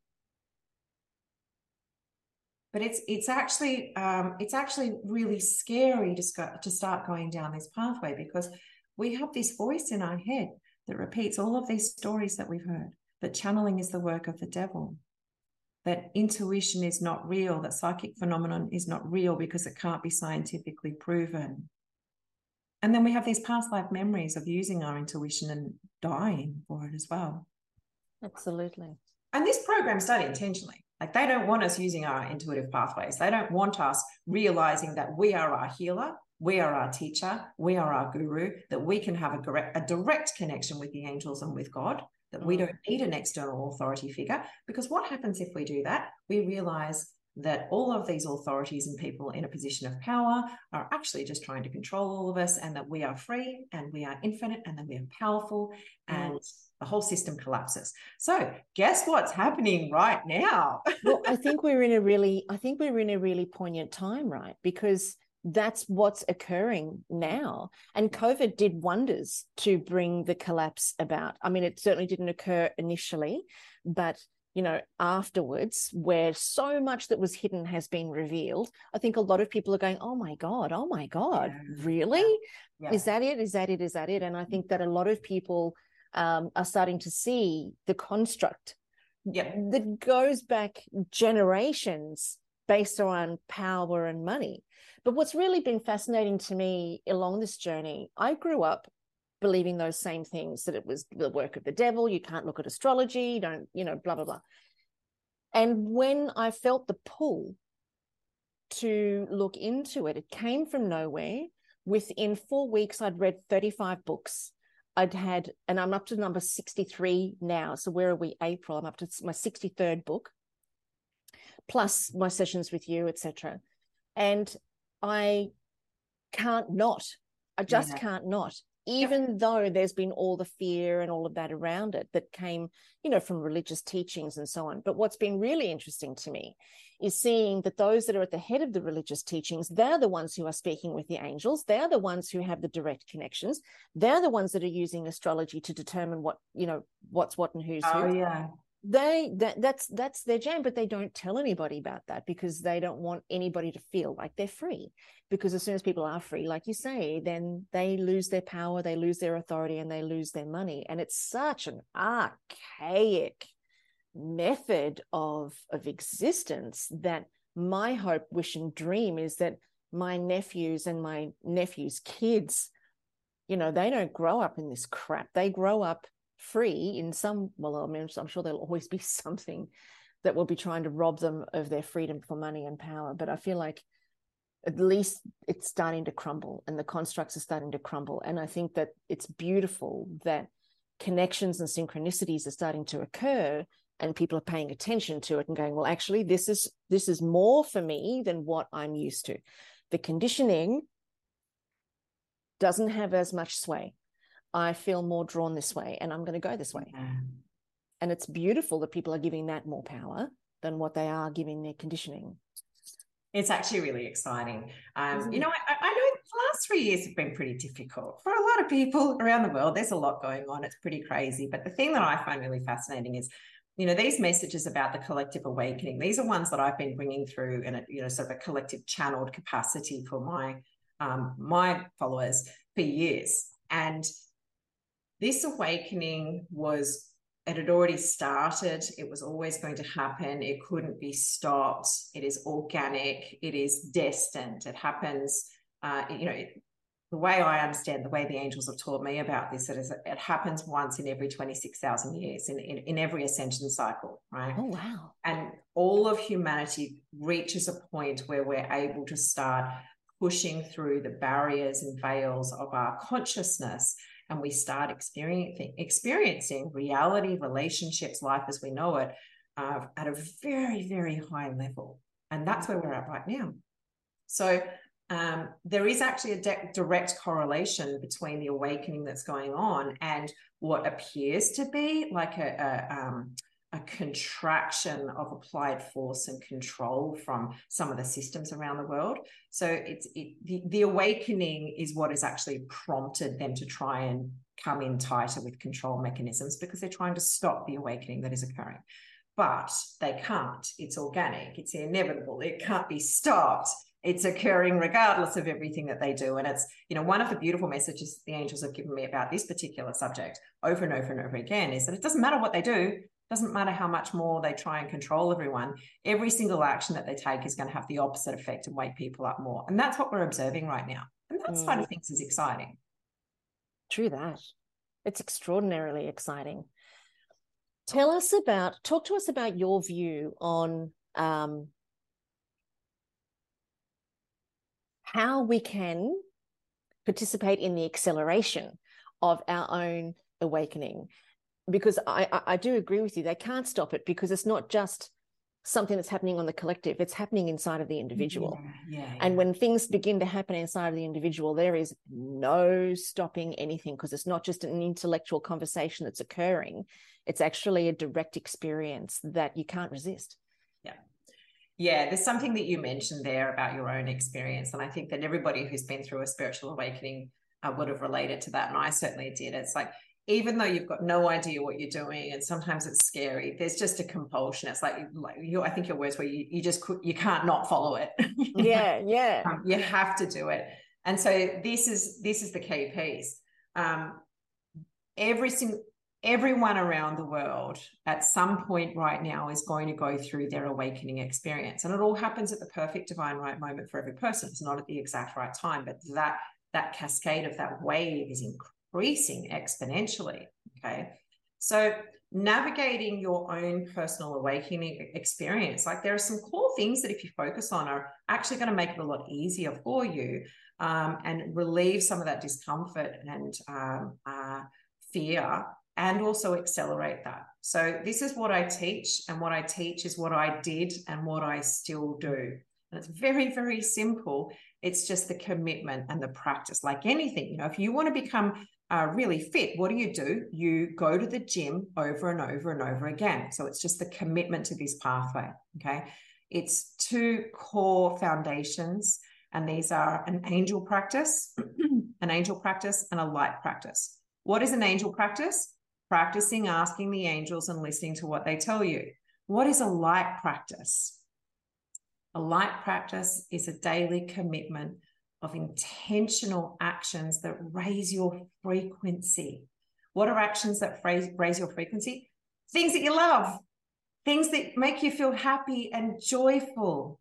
But it's it's actually um, it's actually really scary to, sc- to start going down this pathway because we have this voice in our head that repeats all of these stories that we've heard that channeling is the work of the devil that intuition is not real that psychic phenomenon is not real because it can't be scientifically proven and then we have these past life memories of using our intuition and dying for it as well. Absolutely. And this program's done intentionally. Like they don't want us using our intuitive pathways. They don't want us realizing that we are our healer, we are our teacher, we are our guru, that we can have a direct, a direct connection with the angels and with God, that we mm. don't need an external authority figure. Because what happens if we do that? We realize that all of these authorities and people in a position of power are actually just trying to control all of us and that we are free and we are infinite and that we are powerful and mm. the whole system collapses. So, guess what's happening right now? well, I think we're in a really I think we're in a really poignant time, right? Because that's what's occurring now. And COVID did wonders to bring the collapse about. I mean, it certainly didn't occur initially, but you know, afterwards, where so much that was hidden has been revealed, I think a lot of people are going, oh my God, oh my God, yeah. really? Yeah. Yeah. Is that it? Is that it? Is that it? And I think that a lot of people um, are starting to see the construct that goes back generations based on power and money. But what's really been fascinating to me along this journey, I grew up believing those same things that it was the work of the devil you can't look at astrology don't you know blah blah blah. And when i felt the pull to look into it it came from nowhere. Within 4 weeks i'd read 35 books. I'd had and i'm up to number 63 now so where are we? April i'm up to my 63rd book plus my sessions with you etc and i can't not. I just yeah. can't not even though there's been all the fear and all of that around it that came you know from religious teachings and so on. But what's been really interesting to me is seeing that those that are at the head of the religious teachings they're the ones who are speaking with the angels. They're the ones who have the direct connections. They're the ones that are using astrology to determine what you know what's what and who's oh, who yeah they that that's that's their jam but they don't tell anybody about that because they don't want anybody to feel like they're free. Because as soon as people are free like you say then they lose their power they lose their authority and they lose their money. And it's such an archaic method of of existence that my hope wish and dream is that my nephews and my nephews kids you know they don't grow up in this crap. They grow up free in some well i mean i'm sure there'll always be something that will be trying to rob them of their freedom for money and power but i feel like at least it's starting to crumble and the constructs are starting to crumble. And i think that it's beautiful that connections and synchronicities are starting to occur and people are paying attention to it and going well actually this is this is more for me than what i'm used to. The conditioning doesn't have as much sway I feel more drawn this way and I'm going to go this way. Yeah. And it's beautiful that people are giving that more power than what they are giving their conditioning. It's actually really exciting. Um, you know, I, I know the last three years have been pretty difficult for a lot of people around the world. There's a lot going on. It's pretty crazy. But the thing that I find really fascinating is, you know, these messages about the collective awakening. These are ones that I've been bringing through in a, you know, sort of a collective channeled capacity for my um, my followers for years. And this awakening was it had already started. It was always going to happen. It couldn't be stopped. It is organic. It is destined. It happens. Uh, you know, it, the way I understand, the way the angels have taught me about this, it is it happens once in every twenty six thousand years, in, in in every ascension cycle, right? Oh, wow. and all of humanity reaches a point where we're able to start pushing through the barriers and veils of our consciousness and we start experiencing experiencing reality relationships life as we know it uh, at a very very high level. And that's where we're at right now. So um, there is actually a de- direct correlation between the awakening that's going on and what appears to be like a, a um, a contraction of applied force and control from some of the systems around the world. So it's it, the, the awakening is what has actually prompted them to try and come in tighter with control mechanisms because they're trying to stop the awakening that is occurring. But they can't. It's organic. It's inevitable. It can't be stopped. It's occurring regardless of everything that they do. And it's, you know, one of the beautiful messages the angels have given me about this particular subject over and over and over again is that it doesn't matter what they do, doesn't matter how much more they try and control everyone every single action that they take is going to have the opposite effect and wake people up more and that's what we're observing right now and that side Mm. of things is exciting True that. It's extraordinarily exciting. Tell us about, talk to us about your view on um, how we can participate in the acceleration of our own awakening. Because I, I, do agree with you, they can't stop it because it's not just something that's happening on the collective, it's happening inside of the individual. yeah, yeah, And when things begin to happen inside of the individual, there is no stopping anything because it's not just an intellectual conversation that's occurring. It's actually a direct experience that you can't resist. Yeah, Yeah, there's something that you mentioned there about your own experience. And I think that everybody who's been through a spiritual awakening uh, would have related to that. And I certainly did. It's like, even though you've got no idea what you're doing, and sometimes it's scary, there's just a compulsion. It's like, like you, I think your words where you, you just could, you can't not follow it. Yeah, yeah. Um, you have to do it. And so this is this is the key piece. Um, every single everyone around the world at some point right now is going to go through their awakening experience and it all happens at the perfect divine right moment for every person it's not at the exact right time but that that cascade of that wave is increasing exponentially okay so navigating your own personal awakening experience like there are some core things that if you focus on are actually going to make it a lot easier for you um, and relieve some of that discomfort and um, uh, fear and also accelerate that. So, this is what I teach, and what I teach is what I did and what I still do. And it's very, very simple. It's just the commitment and the practice, like anything. You know, if you want to become uh, really fit, what do you do? You go to the gym over and over and over again. So, it's just the commitment to this pathway. Okay. It's two core foundations, and these are an angel practice, an angel practice, and a light practice. What is an angel practice? Practicing asking the angels and listening to what they tell you. What is a light practice? A light practice is a daily commitment of intentional actions that raise your frequency. What are actions that raise, raise your frequency? Things that you love, things that make you feel happy and joyful.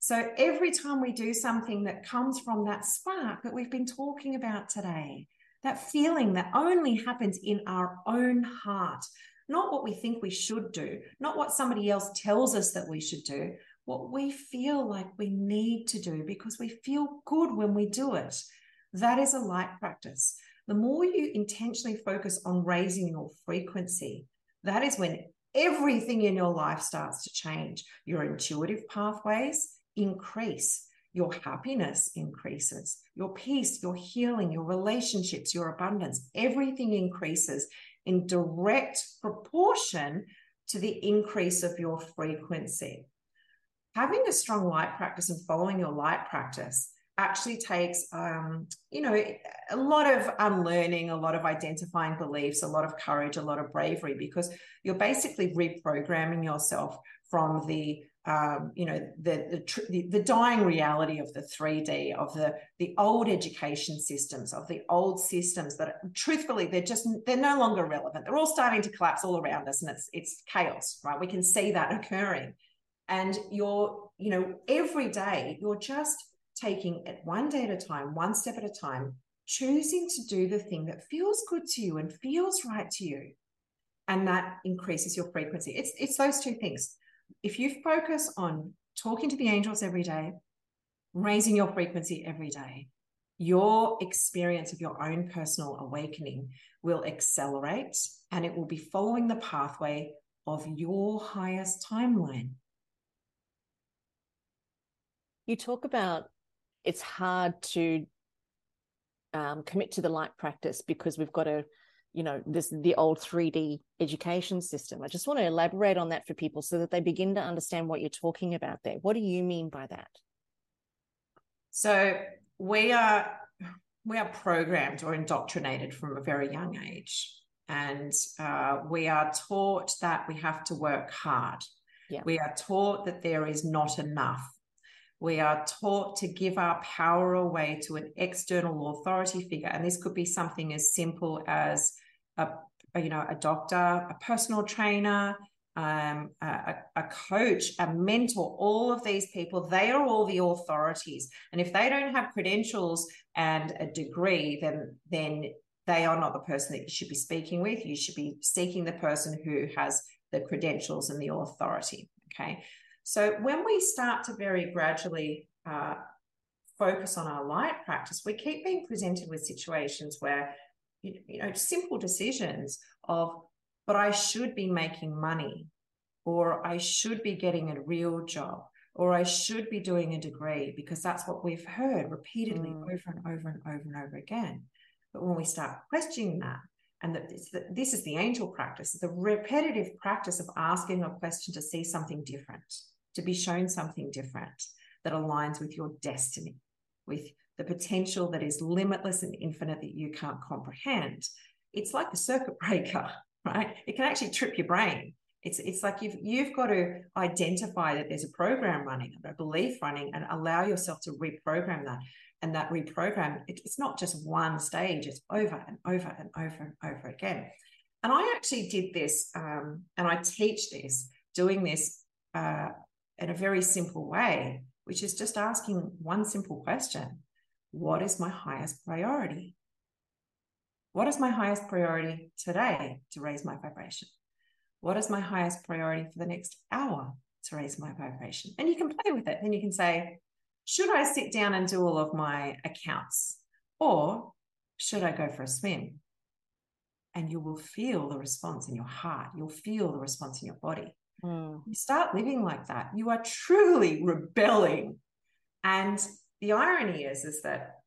So every time we do something that comes from that spark that we've been talking about today, that feeling that only happens in our own heart, not what we think we should do, not what somebody else tells us that we should do, what we feel like we need to do because we feel good when we do it. That is a light practice. The more you intentionally focus on raising your frequency, that is when everything in your life starts to change. Your intuitive pathways increase. your happiness increases, your peace, your healing, your relationships, your abundance, everything increases in direct proportion to the increase of your frequency. Having a strong light practice and following your light practice actually takes um, you know a lot of unlearning a lot of identifying beliefs a lot of courage a lot of bravery because you're basically reprogramming yourself from the um, you know the, the, the the dying reality of the 3D of the the old education systems of the old systems that truthfully they're just they're no longer relevant. They're all starting to collapse all around us and it's it's chaos right? We can see that occurring and you're you know every day you're just taking it one day at a time one step at a time choosing to do the thing that feels good to you and feels right to you. And that increases your frequency. It's it's those two things. If you focus on talking to the angels every day, raising your frequency every day, your experience of your own personal awakening will accelerate and it will be following the pathway of your highest timeline. You talk about it's hard to um, commit to the light practice because we've got to you know this the old 3d education system. I just want to elaborate on that for people so that they begin to understand what you're talking about there. What do you mean by that? So we are we are programmed or indoctrinated from a very young age and uh, we are taught that we have to work hard. Yeah. we are taught that there is not enough we are taught to give our power away to an external authority figure. And this could be something as simple as a, a you know, a doctor, a personal trainer, um, a, a, coach, a mentor, all of these people, they are all the authorities. And if they don't have credentials and a degree, then then they are not the person that you should be speaking with. You should be seeking the person who has the credentials and the authority. Okay. So when we start to very gradually uh, focus on our light practice, we keep being presented with situations where, you, you know, simple decisions of, but I should be making money, or I should be getting a real job, or I should be doing a degree, because that's what we've heard repeatedly mm. over and over and over and over again. But when we start questioning that, and that this is the angel practice, the repetitive practice of asking a question to see something different to be shown something different that aligns with your destiny, with the potential that is limitless and infinite that you can't comprehend. It's like the circuit breaker, right? It can actually trip your brain. It's it's like you've you've got to identify that there's a program running, a belief running, and allow yourself to reprogram that. And that reprogram, it, it's not just one stage; it's over and over and over and over again. And I actually did this, um, and I teach this, doing this uh, in a very simple way, which is just asking one simple question What is my highest priority? What is my highest priority today to raise my vibration? What is my highest priority for the next hour to raise my vibration? And you can play with it. Then you can say, Should I sit down and do all of my accounts? Or should I go for a swim? And you will feel the response in your heart. You'll feel the response in your body. Mm. You start living like that. You are truly rebelling. And the irony is, is that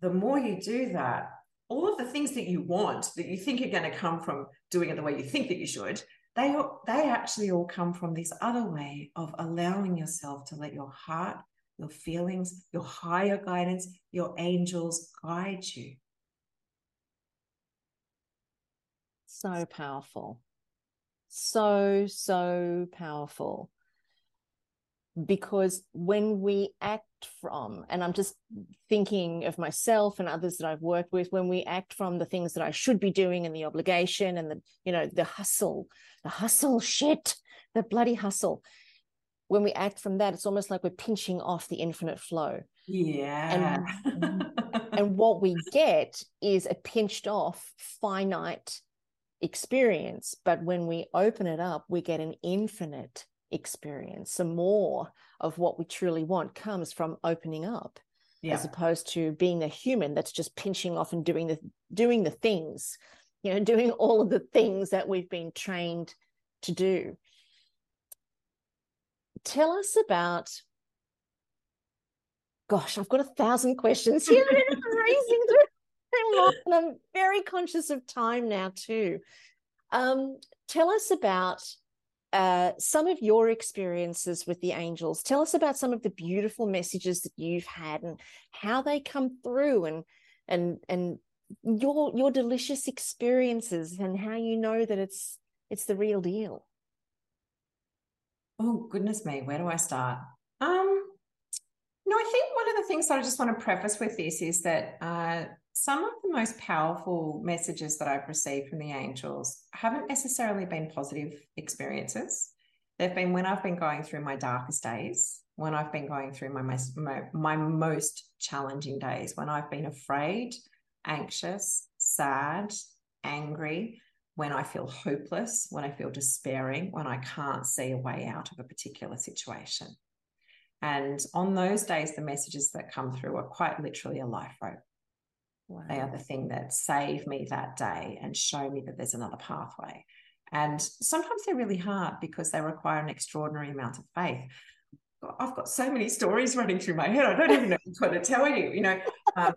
the more you do that, all of the things that you want that you think are going to come from doing it the way you think that you should, they they actually all come from this other way of allowing yourself to let your heart, your feelings, your higher guidance, your angels guide you. So powerful so, so powerful. Because when we act from, and I'm just thinking of myself and others that I've worked with, when we act from the things that I should be doing and the obligation and the, you know, the hustle, the hustle shit, the bloody hustle. When we act from that, it's almost like we're pinching off the infinite flow. Yeah. And, and what we get is a pinched off, finite experience. But when we open it up, we get an infinite experience. Some more of what we truly want comes from opening up. Yeah. as opposed to being a human that's just pinching off and doing the doing the things you know doing all of the things that we've been trained to do tell us about gosh, I've got a thousand questions here racing through and I'm very conscious of time now too. Um, tell us about uh, some of your experiences with the angels. Tell us about some of the beautiful messages that you've had and how they come through and and and your your delicious experiences and how you know that it's it's the real deal. Oh goodness me, where do I start? Um no, I think one of the things that I just want to preface with this is that uh, some of the most powerful messages that I've received from the angels haven't necessarily been positive experiences. They've been when I've been going through my darkest days, when I've been going through my most, my, my most challenging days, when I've been afraid, anxious, sad, angry, when I feel hopeless, when I feel despairing, when I can't see a way out of a particular situation. And on those days, the messages that come through are quite literally a life rope. Wow. They are the thing that save me that day and show me that there's another pathway. And sometimes they're really hard because they require an extraordinary amount of faith. I've got so many stories running through my head. I don't even know what to tell you. You know, um,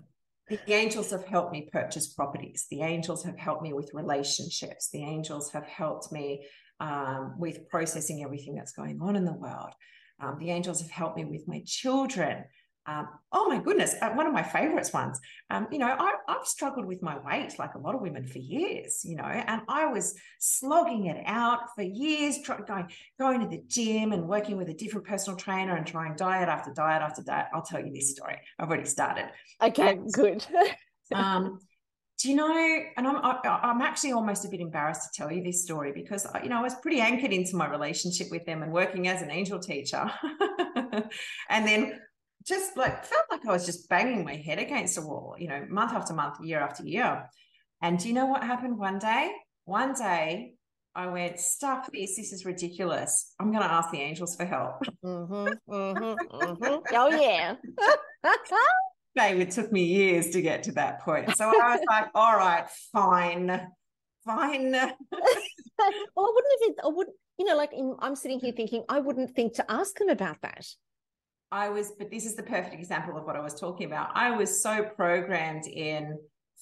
the angels have helped me purchase properties. The angels have helped me with relationships. The angels have helped me um, with processing everything that's going on in the world. Um, the angels have helped me with my children. Um, oh my goodness, uh, one of my favorites ones. Um, you know, I, have struggled with my weight like a lot of women for years, you know, and I was slogging it out for years, try, going, going to the gym and working with a different personal trainer and trying diet after diet after diet. I'll tell you this story. I've already started. Okay, and, good. um, do you know and I'm, I'm actually almost a bit embarrassed to tell you this story because you know i was pretty anchored into my relationship with them and working as an angel teacher and then just like felt like i was just banging my head against a wall you know month after month year after year and do you know what happened one day one day I went, stuff this. This is ridiculous. I'm going to ask the angels for help. Mm-hmm, mm-hmm, mm-hmm. Oh, yeah. babe, it took me years to get to that point. So I was like, all right, fine, fine. well, I wouldn't have, I wouldn't, you know, like I'm sitting here thinking, I wouldn't think to ask them about that. I was, but this is the perfect example of what I was talking about. I was so programmed in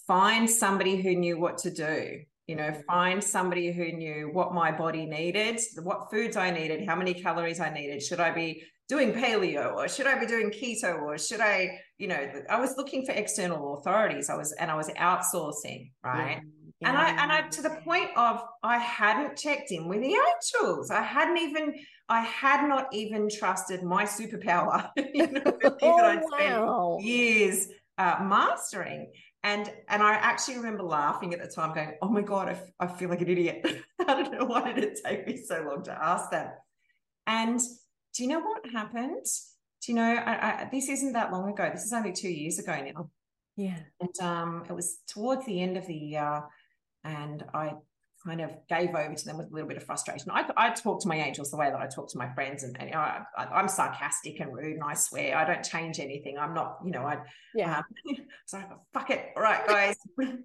find somebody who knew what to do you know mm-hmm. find somebody who knew what my body needed what foods i needed how many calories i needed should i be doing paleo or should i be doing keto or should i you know i was looking for external authorities i was and i was outsourcing right yeah. And i and i to the point of i hadn't checked in with the angels i hadn't even i had not even trusted my superpower you know, that i'd wow. spent years uh, mastering and and I actually remember laughing at the time, going, "Oh my god, I, f- I feel like an idiot. I don't know why did it take me so long to ask that." And do you know what happened? Do you know? I, I, this isn't that long ago. This is only two years ago now. Yeah. And um, it was towards the end of the year, and I kind of gave over to them with a little bit of frustration. I, I talk to my angels the way that I talk to my friends, and, and I, am sarcastic and rude, and I swear I don't change anything. I'm not, you know, I yeah. Um, so I fuck it. All right, guys, you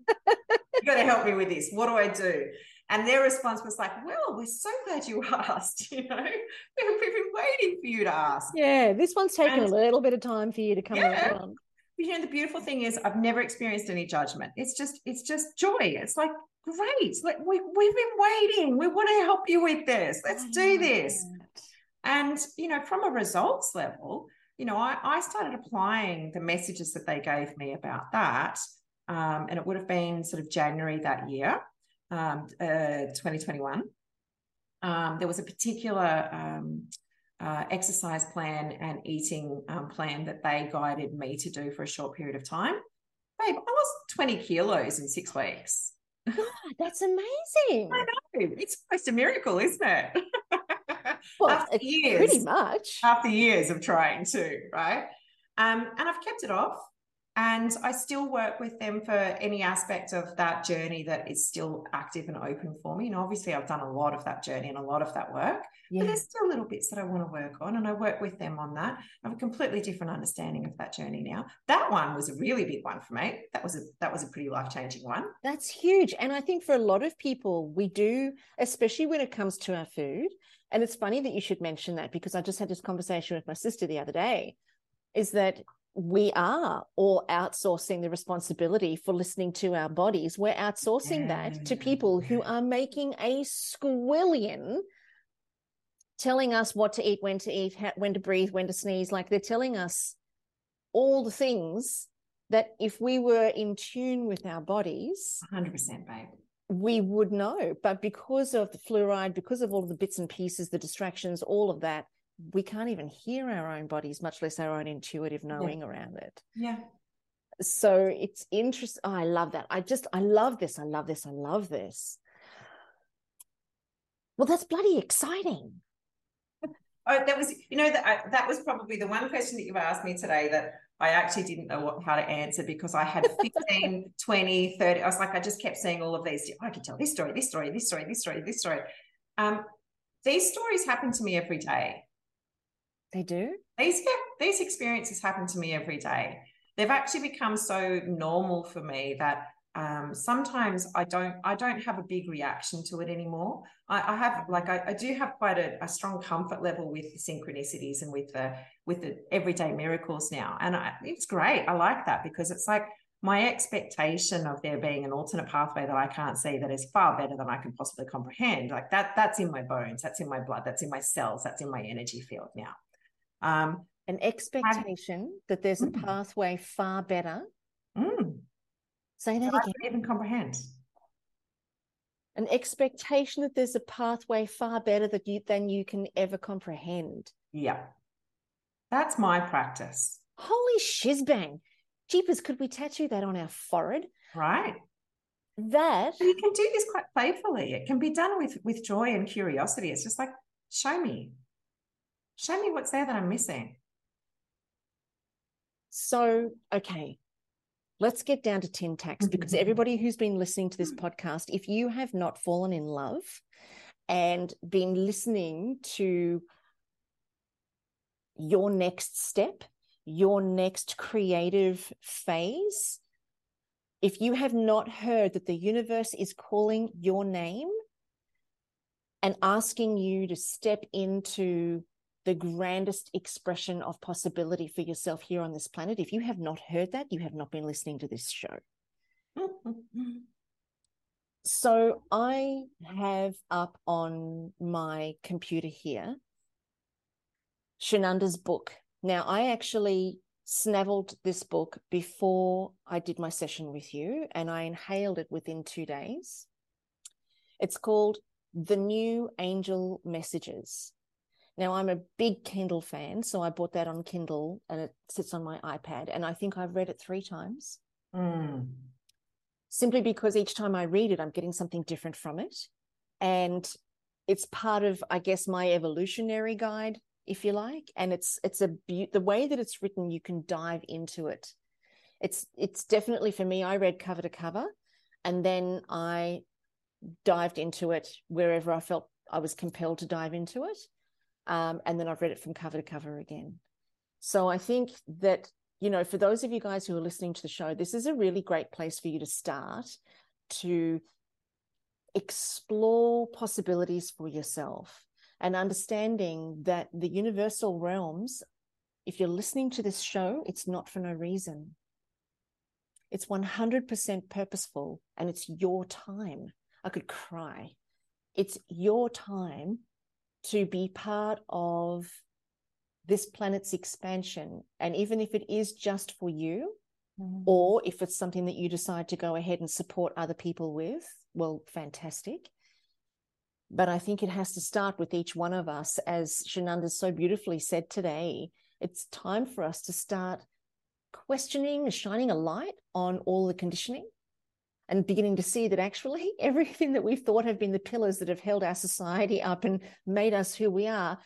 got to help me with this. What do I do? And their response was like, "Well, we're so glad you asked. You know, we've been waiting for you to ask." Yeah, this one's taken and, a little bit of time for you to come yeah. around. You know, the beautiful thing is, I've never experienced any judgment. It's just, it's just joy. It's like great. Like we, we've been waiting. We want to help you with this. Let's do this. And, you know, from a results level, you know, I, I started applying the messages that they gave me about that. Um, and it would have been sort of January that year, um, uh, 2021. Um, there was a particular um, uh, exercise plan and eating um, plan that they guided me to do for a short period of time. Babe, I lost 20 kilos in six weeks. God, that's amazing. I know. It's almost a miracle, isn't it? well, after years, pretty much. After years of trying to, right? Um, and I've kept it off. And I still work with them for any aspect of that journey that is still active and open for me. And obviously, I've done a lot of that journey and a lot of that work, yeah. but there's still little bits that I want to work on. And I work with them on that. I have a completely different understanding of that journey now. That one was a really big one for me. That was a that was a pretty life changing one. That's huge. And I think for a lot of people, we do, especially when it comes to our food. And it's funny that you should mention that because I just had this conversation with my sister the other day. Is that we are all outsourcing the responsibility for listening to our bodies. We're outsourcing that to people who are making a squillion telling us what to eat, when to eat, when to breathe, when to sneeze. Like they're telling us all the things that if we were in tune with our bodies, 100%, babe, we would know. But because of the fluoride, because of all of the bits and pieces, the distractions, all of that, we can't even hear our own bodies, much less our own intuitive knowing yeah. around it. Yeah. So it's interesting. Oh, I love that. I just, I love this. I love this. I love this. Well, that's bloody exciting. Oh, that was, you know, that that was probably the one question that you asked me today that I actually didn't know what, how to answer because I had 15, 20, 30. I was like, I just kept seeing all of these. I could tell this story, this story, this story, this story, this story. Um, these stories happen to me every day. They do? These, these experiences happen to me every day. They've actually become so normal for me that um, sometimes I don't I don't have a big reaction to it anymore. I, I have like I, I, do have quite a, a, strong comfort level with the synchronicities and with the with the everyday miracles now, and I, it's great. I like that because it's like my expectation of there being an alternate pathway that I can't see that is far better than I can possibly comprehend. Like that that's in my bones, that's in my blood, that's in my cells, that's in my energy field now. Um, an expectation that there's a mm. pathway far better. Mm. Say that again. even comprehend. An expectation that there's a pathway far better that you than you can ever comprehend. Yeah. That's my practice. Holy shizbang. Jeepers, could we tattoo that on our forehead? Right. That you can do this quite playfully. It can be done with with joy and curiosity. It's just like, show me. Show me what's there that I'm missing. So, okay, let's get down to tin tacks mm-hmm. because everybody who's been listening to this mm. podcast, if you have not fallen in love and been listening to your next step, your next creative phase, if you have not heard that the universe is calling your name and asking you to step into the grandest expression of possibility for yourself here on this planet. If you have not heard that, you have not been listening to this show. so I have up on my computer here Shunanda's book. Now, I actually snavelled this book before I did my session with you, and I inhaled it within two days. It's called The New Angel Messages now, I'm a big Kindle fan, so I bought that on Kindle and it sits on my iPad. And I think I've read it three times. Mm. Simply because each time I read it, I'm getting something different from it. And it's part of, I guess, my evolutionary guide, if you like. And it's it's a be- the way that it's written, you can dive into it. It's it's definitely for me, I read cover to cover and then I dived into it wherever I felt I was compelled to dive into it. Um, and then I've read it from cover to cover again. So I think that, you know, for those of you guys who are listening to the show, this is a really great place for you to start to explore possibilities for yourself and understanding that the universal realms, if you're listening to this show, it's not for no reason. It's 100% purposeful and it's your time. I could cry. It's your time to be part of this planet's expansion. And even if it is just for you, mm-hmm. or if it's something that you decide to go ahead and support other people with, well, fantastic. But I think it has to start with each one of us, as Shunanda so beautifully said today. It's time for us to start questioning, shining a light on all the conditioning and beginning to see that actually everything that we've thought have been the pillars that have held our society up and made us who we are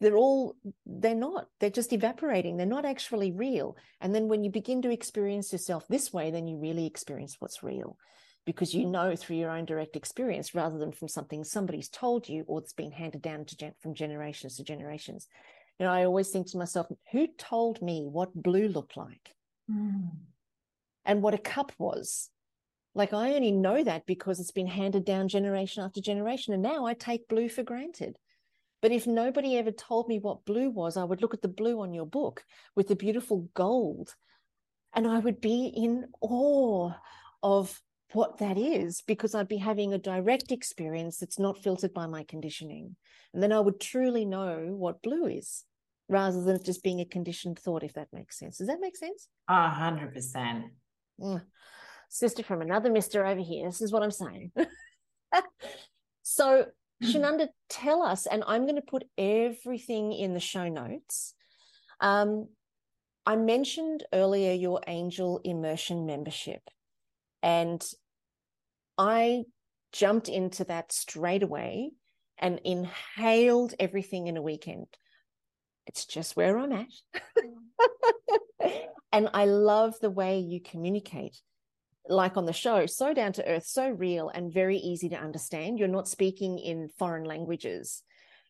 they're all they're not. They're just evaporating. They're not actually real. And then when you begin to experience yourself this way then you really experience what's real because you know through your own direct experience rather than from something somebody's told you or that's been handed down to gen- from generations to generations. You know i always think to myself who told me what blue looked like? Mm and what a cup was. Like I only know that because it's been handed down generation after generation. And now I take blue for granted. But if nobody ever told me what blue was, I would look at the blue on your book with the beautiful gold and I would be in awe of what that is because I'd be having a direct experience that's not filtered by my conditioning. And then I would truly know what blue is rather than just being a conditioned thought, if that makes sense. Does that make sense? A hundred percent. Mm. Sister from another mister over here. This is what I'm saying. so, Shunanda, tell us, and I'm going to put everything in the show notes. Um, I mentioned earlier your angel immersion membership, and I jumped into that straight away and inhaled everything in a weekend. It's just where I'm at. and I love the way you communicate, like on the show, so down to earth, so real, and very easy to understand. You're not speaking in foreign languages,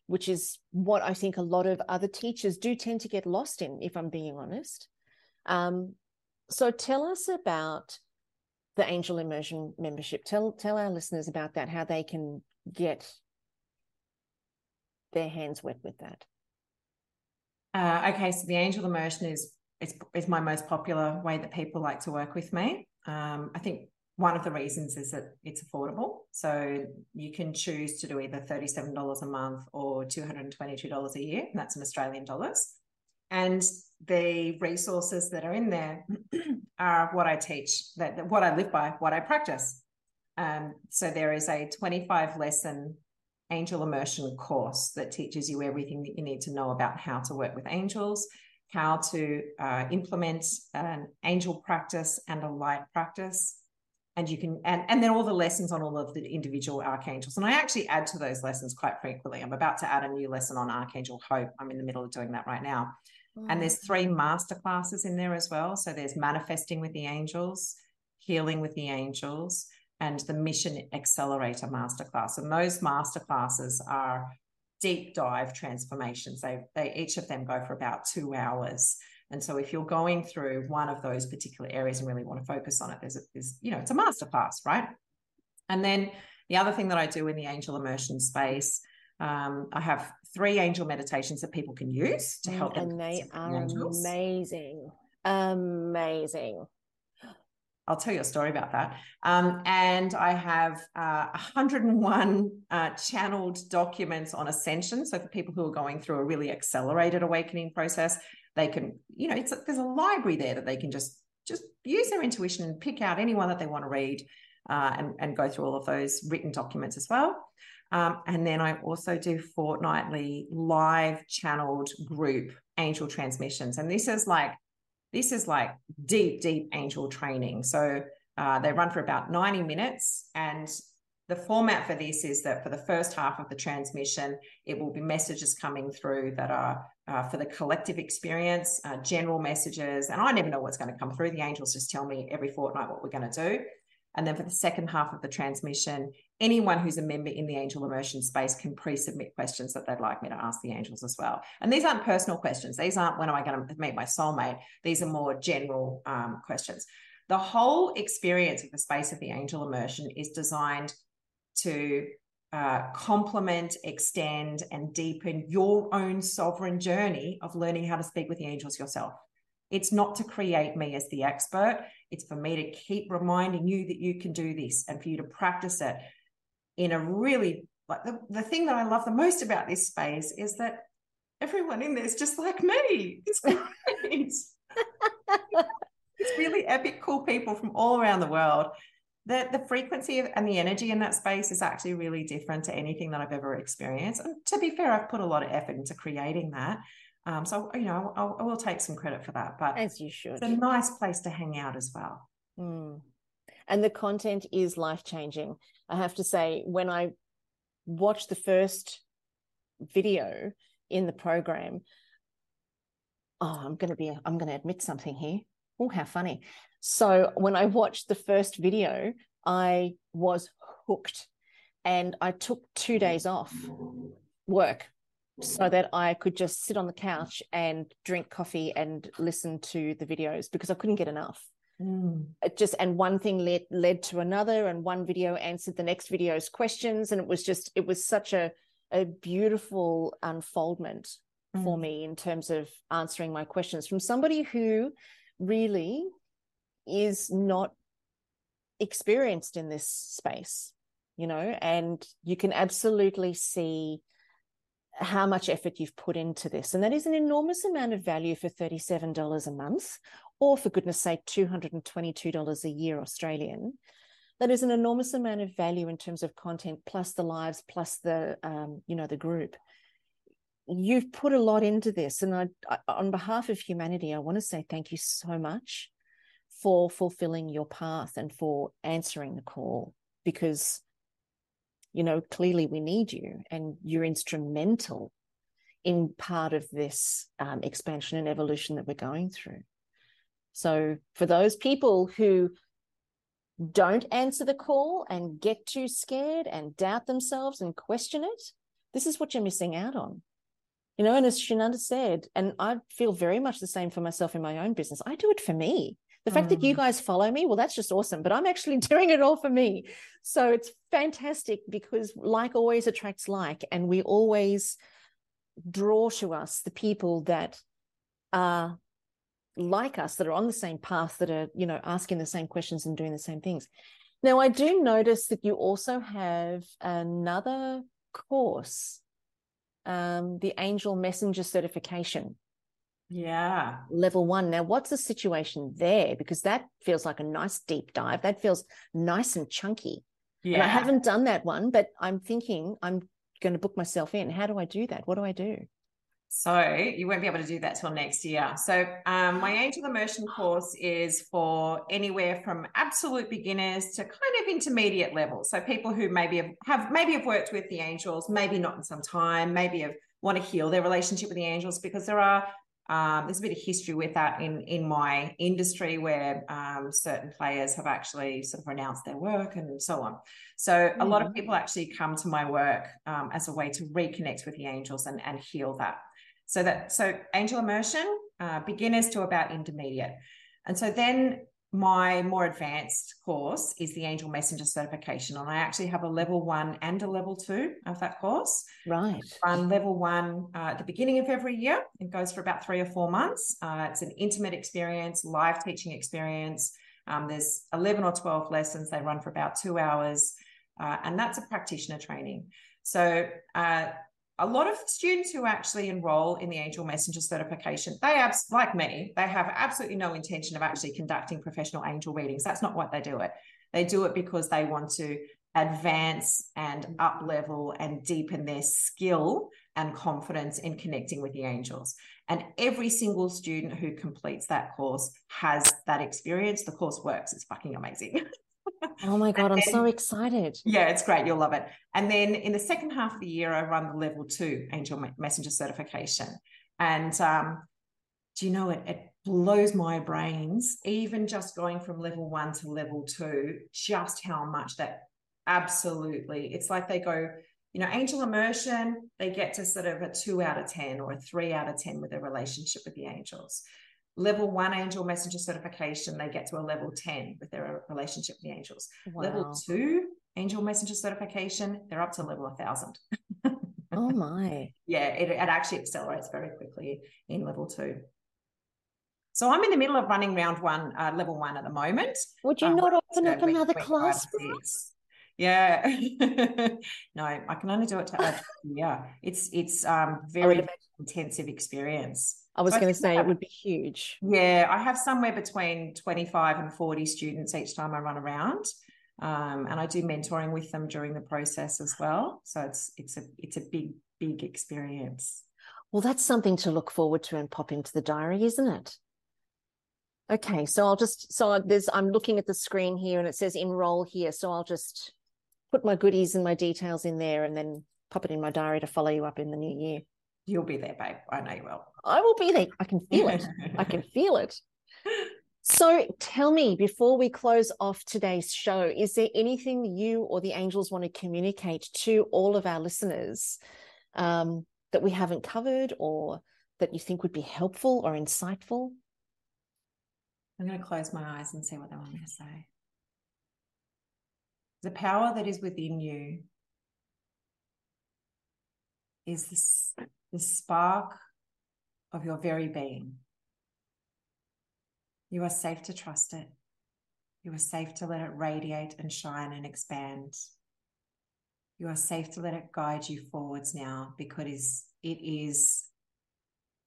which is what I think a lot of other teachers do tend to get lost in, if I'm being honest. Um, so tell us about the Angel Immersion membership. Tell tell our listeners about that, how they can get their hands wet with that. Uh, okay, so the Angel Immersion is is is my most popular way that people like to work with me. Um, I think one of the reasons is that it's affordable. So you can choose to do either $37 a month or $222 a year, and that's in Australian dollars. And the resources that are in there are what I teach, that what I live by, what I practice. Um, so there is a 25 lesson angel immersion course that teaches you everything that you need to know about how to work with angels, how to uh, implement an angel practice and a light practice. And you can, and, and then all the lessons on all of the individual archangels. And I actually add to those lessons quite frequently. I'm about to add a new lesson on Archangel Hope. I'm in the middle of doing that right now. And there's three master classes in there as well. So there's manifesting with the angels, healing with the angels, and the mission accelerator masterclass. And those masterclasses are deep dive transformations. They, they each of them go for about two hours. And so if you're going through one of those particular areas and really want to focus on it, there's a, there's, you know, it's a masterclass, right? And then the other thing that I do in the angel immersion space um, I have three angel meditations that people can use to help and them. And they are amazing. Amazing. I'll tell you a story about that. Um, and I have uh, 101 uh, channeled documents on ascension. So for people who are going through a really accelerated awakening process, they can, you know, it's there's a library there that they can just just use their intuition and pick out anyone that they want to read uh, and, and go through all of those written documents as well. Um, and then I also do fortnightly live channeled group angel transmissions. And this is like, this is like deep, deep angel training. So uh, they run for about 90 minutes. And the format for this is that for the first half of the transmission, it will be messages coming through that are uh, for the collective experience, uh, general messages. And I never know what's going to come through. The angels just tell me every fortnight what we're going to do. And then for the second half of the transmission, anyone who's a member in the angel immersion space can pre-submit questions that they'd like me to ask the angels as well. And these aren't personal questions. These aren't when am I going to meet my soulmate. These are more general um, questions. The whole experience of the space of the angel immersion is designed to uh, complement, extend, and deepen your own sovereign journey of learning how to speak with the angels yourself. It's not to create me as the expert. It's for me to keep reminding you that you can do this and for you to practice it in a really like the, the thing that I love the most about this space is that everyone in there is just like me. It's great. it's really epic, cool people from all around the world. The, the frequency and the energy in that space is actually really different to anything that I've ever experienced. And to be fair, I've put a lot of effort into creating that. Um, so you know, I'll, I will take some credit for that. But as you should, it's a nice place to hang out as well. Mm. And the content is life changing. I have to say, when I watched the first video in the program, oh, I'm going to be, I'm going to admit something here. Oh, how funny. So when I watched the first video, I was hooked and I took two days off work so that I could just sit on the couch and drink coffee and listen to the videos because I couldn't get enough. Mm. It just and one thing led led to another, and one video answered the next video's questions, and it was just it was such a a beautiful unfoldment Mm. for me in terms of answering my questions from somebody who really is not experienced in this space, you know, and you can absolutely see how much effort you've put into this. And that is an enormous amount of value for $37 a month, or for goodness sake, $222 a year Australian. That is an enormous amount of value in terms of content, plus the lives, plus the um, you know the group. You've put a lot into this, and I, I, on behalf of humanity, I want to say thank you so much for fulfilling your path and for answering the call because you know clearly we need you and you're instrumental in part of this um, expansion and evolution that we're going through. So for those people who don't answer the call and get too scared and doubt themselves and question it this is what you're missing out on. You know and as shunanda said and i feel very much the same for myself in my own business i do it for me the fact that you Mm. guys follow me, well, that's just awesome. But I'm actually doing it all for me. So it's fantastic because like always attracts like. And we always draw to us the people that are like us, that are on the same path, that are, you know, asking the same questions and doing the same things. Now, I do notice that you also have another course, um, the Angel Messenger Certification Yeah. level one. Now, what's the situation there? Because that feels like a nice deep dive. That feels nice and chunky. Yeah. And I haven't done that one, but I'm thinking I'm going to book myself in. How do I do that? What do I do? So you won't be able to do that till next year. So um, my angel immersion course is for anywhere from absolute beginners to kind of intermediate level. So people who maybe have, have maybe have worked with the angels, maybe not in some time, maybe have want to heal their relationship with the angels because there are um, there's a bit of history with that in in my industry where um, certain players have actually sort of renounced their work and so on. So a lot of Mhm. people actually come to my work um, as a way to reconnect with the angels and and heal that. So that so angel immersion, uh, beginners to about intermediate, and so then my more advanced course is the angel messenger certification, and I actually have a level one and a level two of that course. Right. Run level one uh, at the beginning of every year. It goes for about three or four months. Uh, it's an intimate experience, live teaching experience. Um, there's 11 or 12 lessons. They run for about two hours, uh, and that's a practitioner training. So, uh, a lot of students who actually enroll in the Angel Messenger certification, they have, like me, they have absolutely no intention of actually conducting professional angel readings. That's not what they do it. They do it because they want to advance and up level and deepen their skill and confidence in connecting with the angels. And every single student who completes that course has that experience. The course works. It's fucking amazing. Oh my God, I'm so excited. Yeah, it's great. You'll love it. And then in the second half of the year, I run the level two angel messenger certification. And um, do you know it? It blows my brains, even just going from level one to level two, just how much that absolutely, it's like they go, you know, angel immersion, they get to sort of a two out of 10 or a three out of 10 with their relationship with the angels. Level one angel messenger certification, they get to a level 10 with their relationship with the angels. Level two, angel messenger certification, they're up to level 1000. Oh my. yeah, it, it actually accelerates very quickly in level two. So I'm in the middle of running round one, uh, level one at the moment. Would you Um, not open up another class for us? Yeah. no, I can only do it to add. Yeah, it's it's um very intensive experience. I was So going to say it would be huge. Yeah, I have somewhere between 25 and 40 students each time I run around. Um, and I do mentoring with them during the process as well. So it's it's a it's a big, big experience. Well, that's something to look forward to and pop into the diary, isn't it? Okay, so I'll just so there's I'm looking at the screen here and it says enroll here. So I'll just put my goodies and my details in there and then pop it in my diary to follow you up in the new year. You'll be there, babe. I know you will. I will be there. I can feel it. I can feel it. So tell me before we close off today's show, is there anything you or the angels want to communicate to all of our listeners um, that we haven't covered or that you think would be helpful or insightful? I'm going to close my eyes and see what they want me to say. The power that is within you is the spark of your very being. You are safe to trust it. You are safe to let it radiate and shine and expand. You are safe to let it guide you forwards now because it is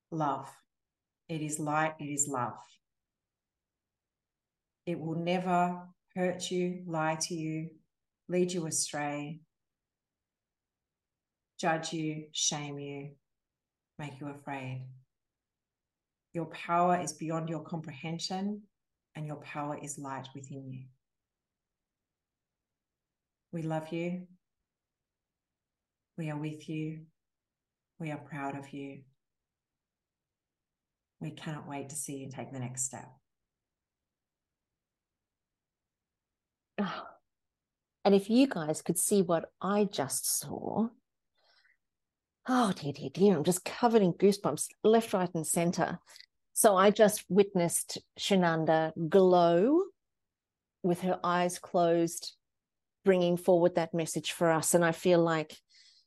love. It is light. It is love. It will never hurt you, lie to you, lead you astray, judge you, shame you, make you afraid. Your power is beyond your comprehension, and your power is light within you. We love you. We are with you. We are proud of you. We cannot wait to see you take the next step. Oh. And if you guys could see what I just saw, oh dear, dear, dear, I'm just covered in goosebumps left, right, and center. So I just witnessed Shunanda glow with her eyes closed, bringing forward that message for us. And I feel like,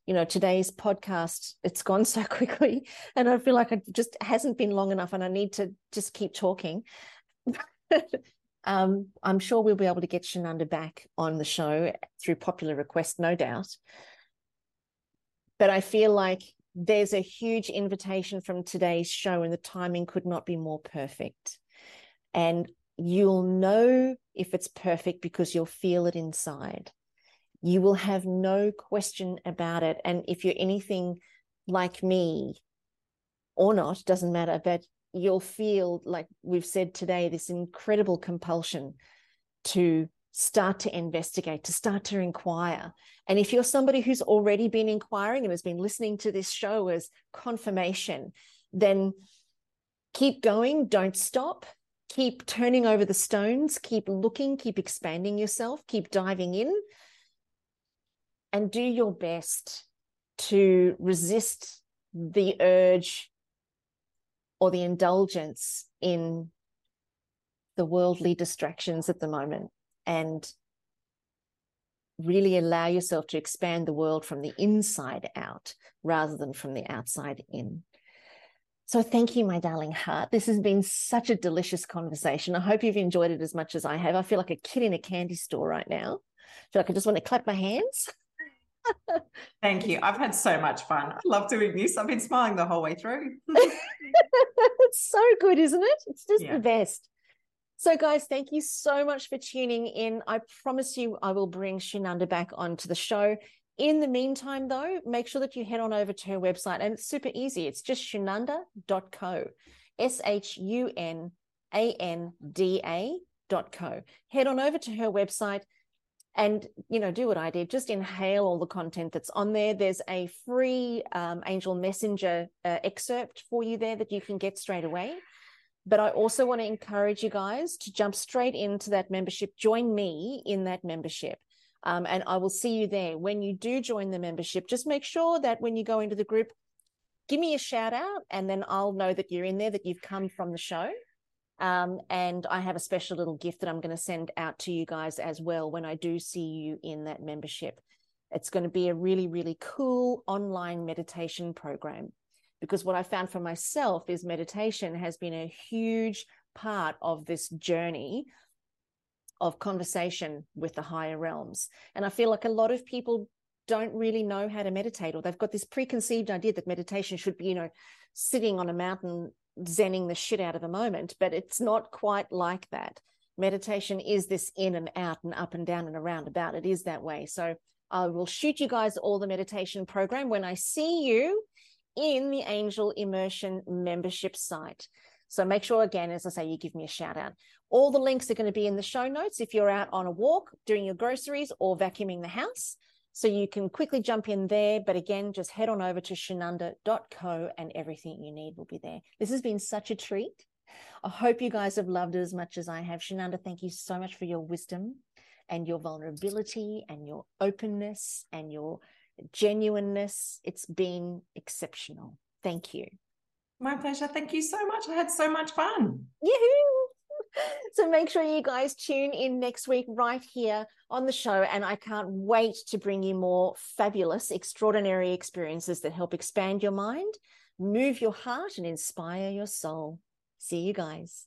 you know, today's podcast, it's gone so quickly. And I feel like it just hasn't been long enough and I need to just keep talking. um, I'm sure we'll be able to get Shunanda back on the show through popular request, no doubt. But I feel like there's a huge invitation from today's show, and the timing could not be more perfect. And you'll know if it's perfect because you'll feel it inside. You will have no question about it. And if you're anything like me or not, doesn't matter, but you'll feel like we've said today this incredible compulsion to start to investigate, to start to inquire. And if you're somebody who's already been inquiring and has been listening to this show as confirmation, then keep going, don't stop. Keep turning over the stones, keep looking, keep expanding yourself, keep diving in, and do your best to resist the urge or the indulgence in the worldly distractions at the moment and really allow yourself to expand the world from the inside out rather than from the outside in. So, thank you, my darling heart. This has been such a delicious conversation. I hope you've enjoyed it as much as I have. I feel like a kid in a candy store right now. I feel like I just want to clap my hands. Thank you. I've had so much fun. I love doing this. I've been smiling the whole way through. it's so good, isn't it? It's just yeah. the best. So, guys, thank you so much for tuning in. I promise you, I will bring Shunanda back onto the show. In the meantime, though, make sure that you head on over to her website, and it's super easy. It's just shunanda.co, S H U N A N D A.co. Head on over to her website and you know do what i did just inhale all the content that's on there. There's a free um, angel messenger uh, excerpt for you there that you can get straight away. But i also want to encourage you guys to jump straight into that membership. Join me in that membership. Um, and i will see you there. When you do join the membership just make sure that when you go into the group give me a shout out and then i'll know that you're in there that you've come from the show um, and I have a special little gift that I'm going to send out to you guys as well when I do see you in that membership. It's going to be a really, really cool online meditation program. Because what I found for myself is meditation has been a huge part of this journey of conversation with the higher realms. And I feel like a lot of people don't really know how to meditate, or they've got this preconceived idea that meditation should be, you know, sitting on a mountain zenning the shit out of the moment, but it's not quite like that. Meditation is this in and out and up and down and around about. It is that way. So I will shoot you guys all the meditation program when I see you in the Angel Immersion membership site. So make sure, again, as I say, you give me a shout out. All the links are going to be in the show notes if you're out on a walk, doing your groceries, or vacuuming the house. So you can quickly jump in there. But again, just head on over to shunanda.co and everything you need will be there. This has been such a treat. I hope you guys have loved it as much as I have. Shunanda, thank you so much for your wisdom and your vulnerability and your openness and your genuineness. It's been exceptional. Thank you. My pleasure. Thank you so much. I had so much fun. Yoo-hoo. so make sure you guys tune in next week right here on the show. And I can't wait to bring you more fabulous, extraordinary experiences that help expand your mind, move your heart, and inspire your soul. See you guys.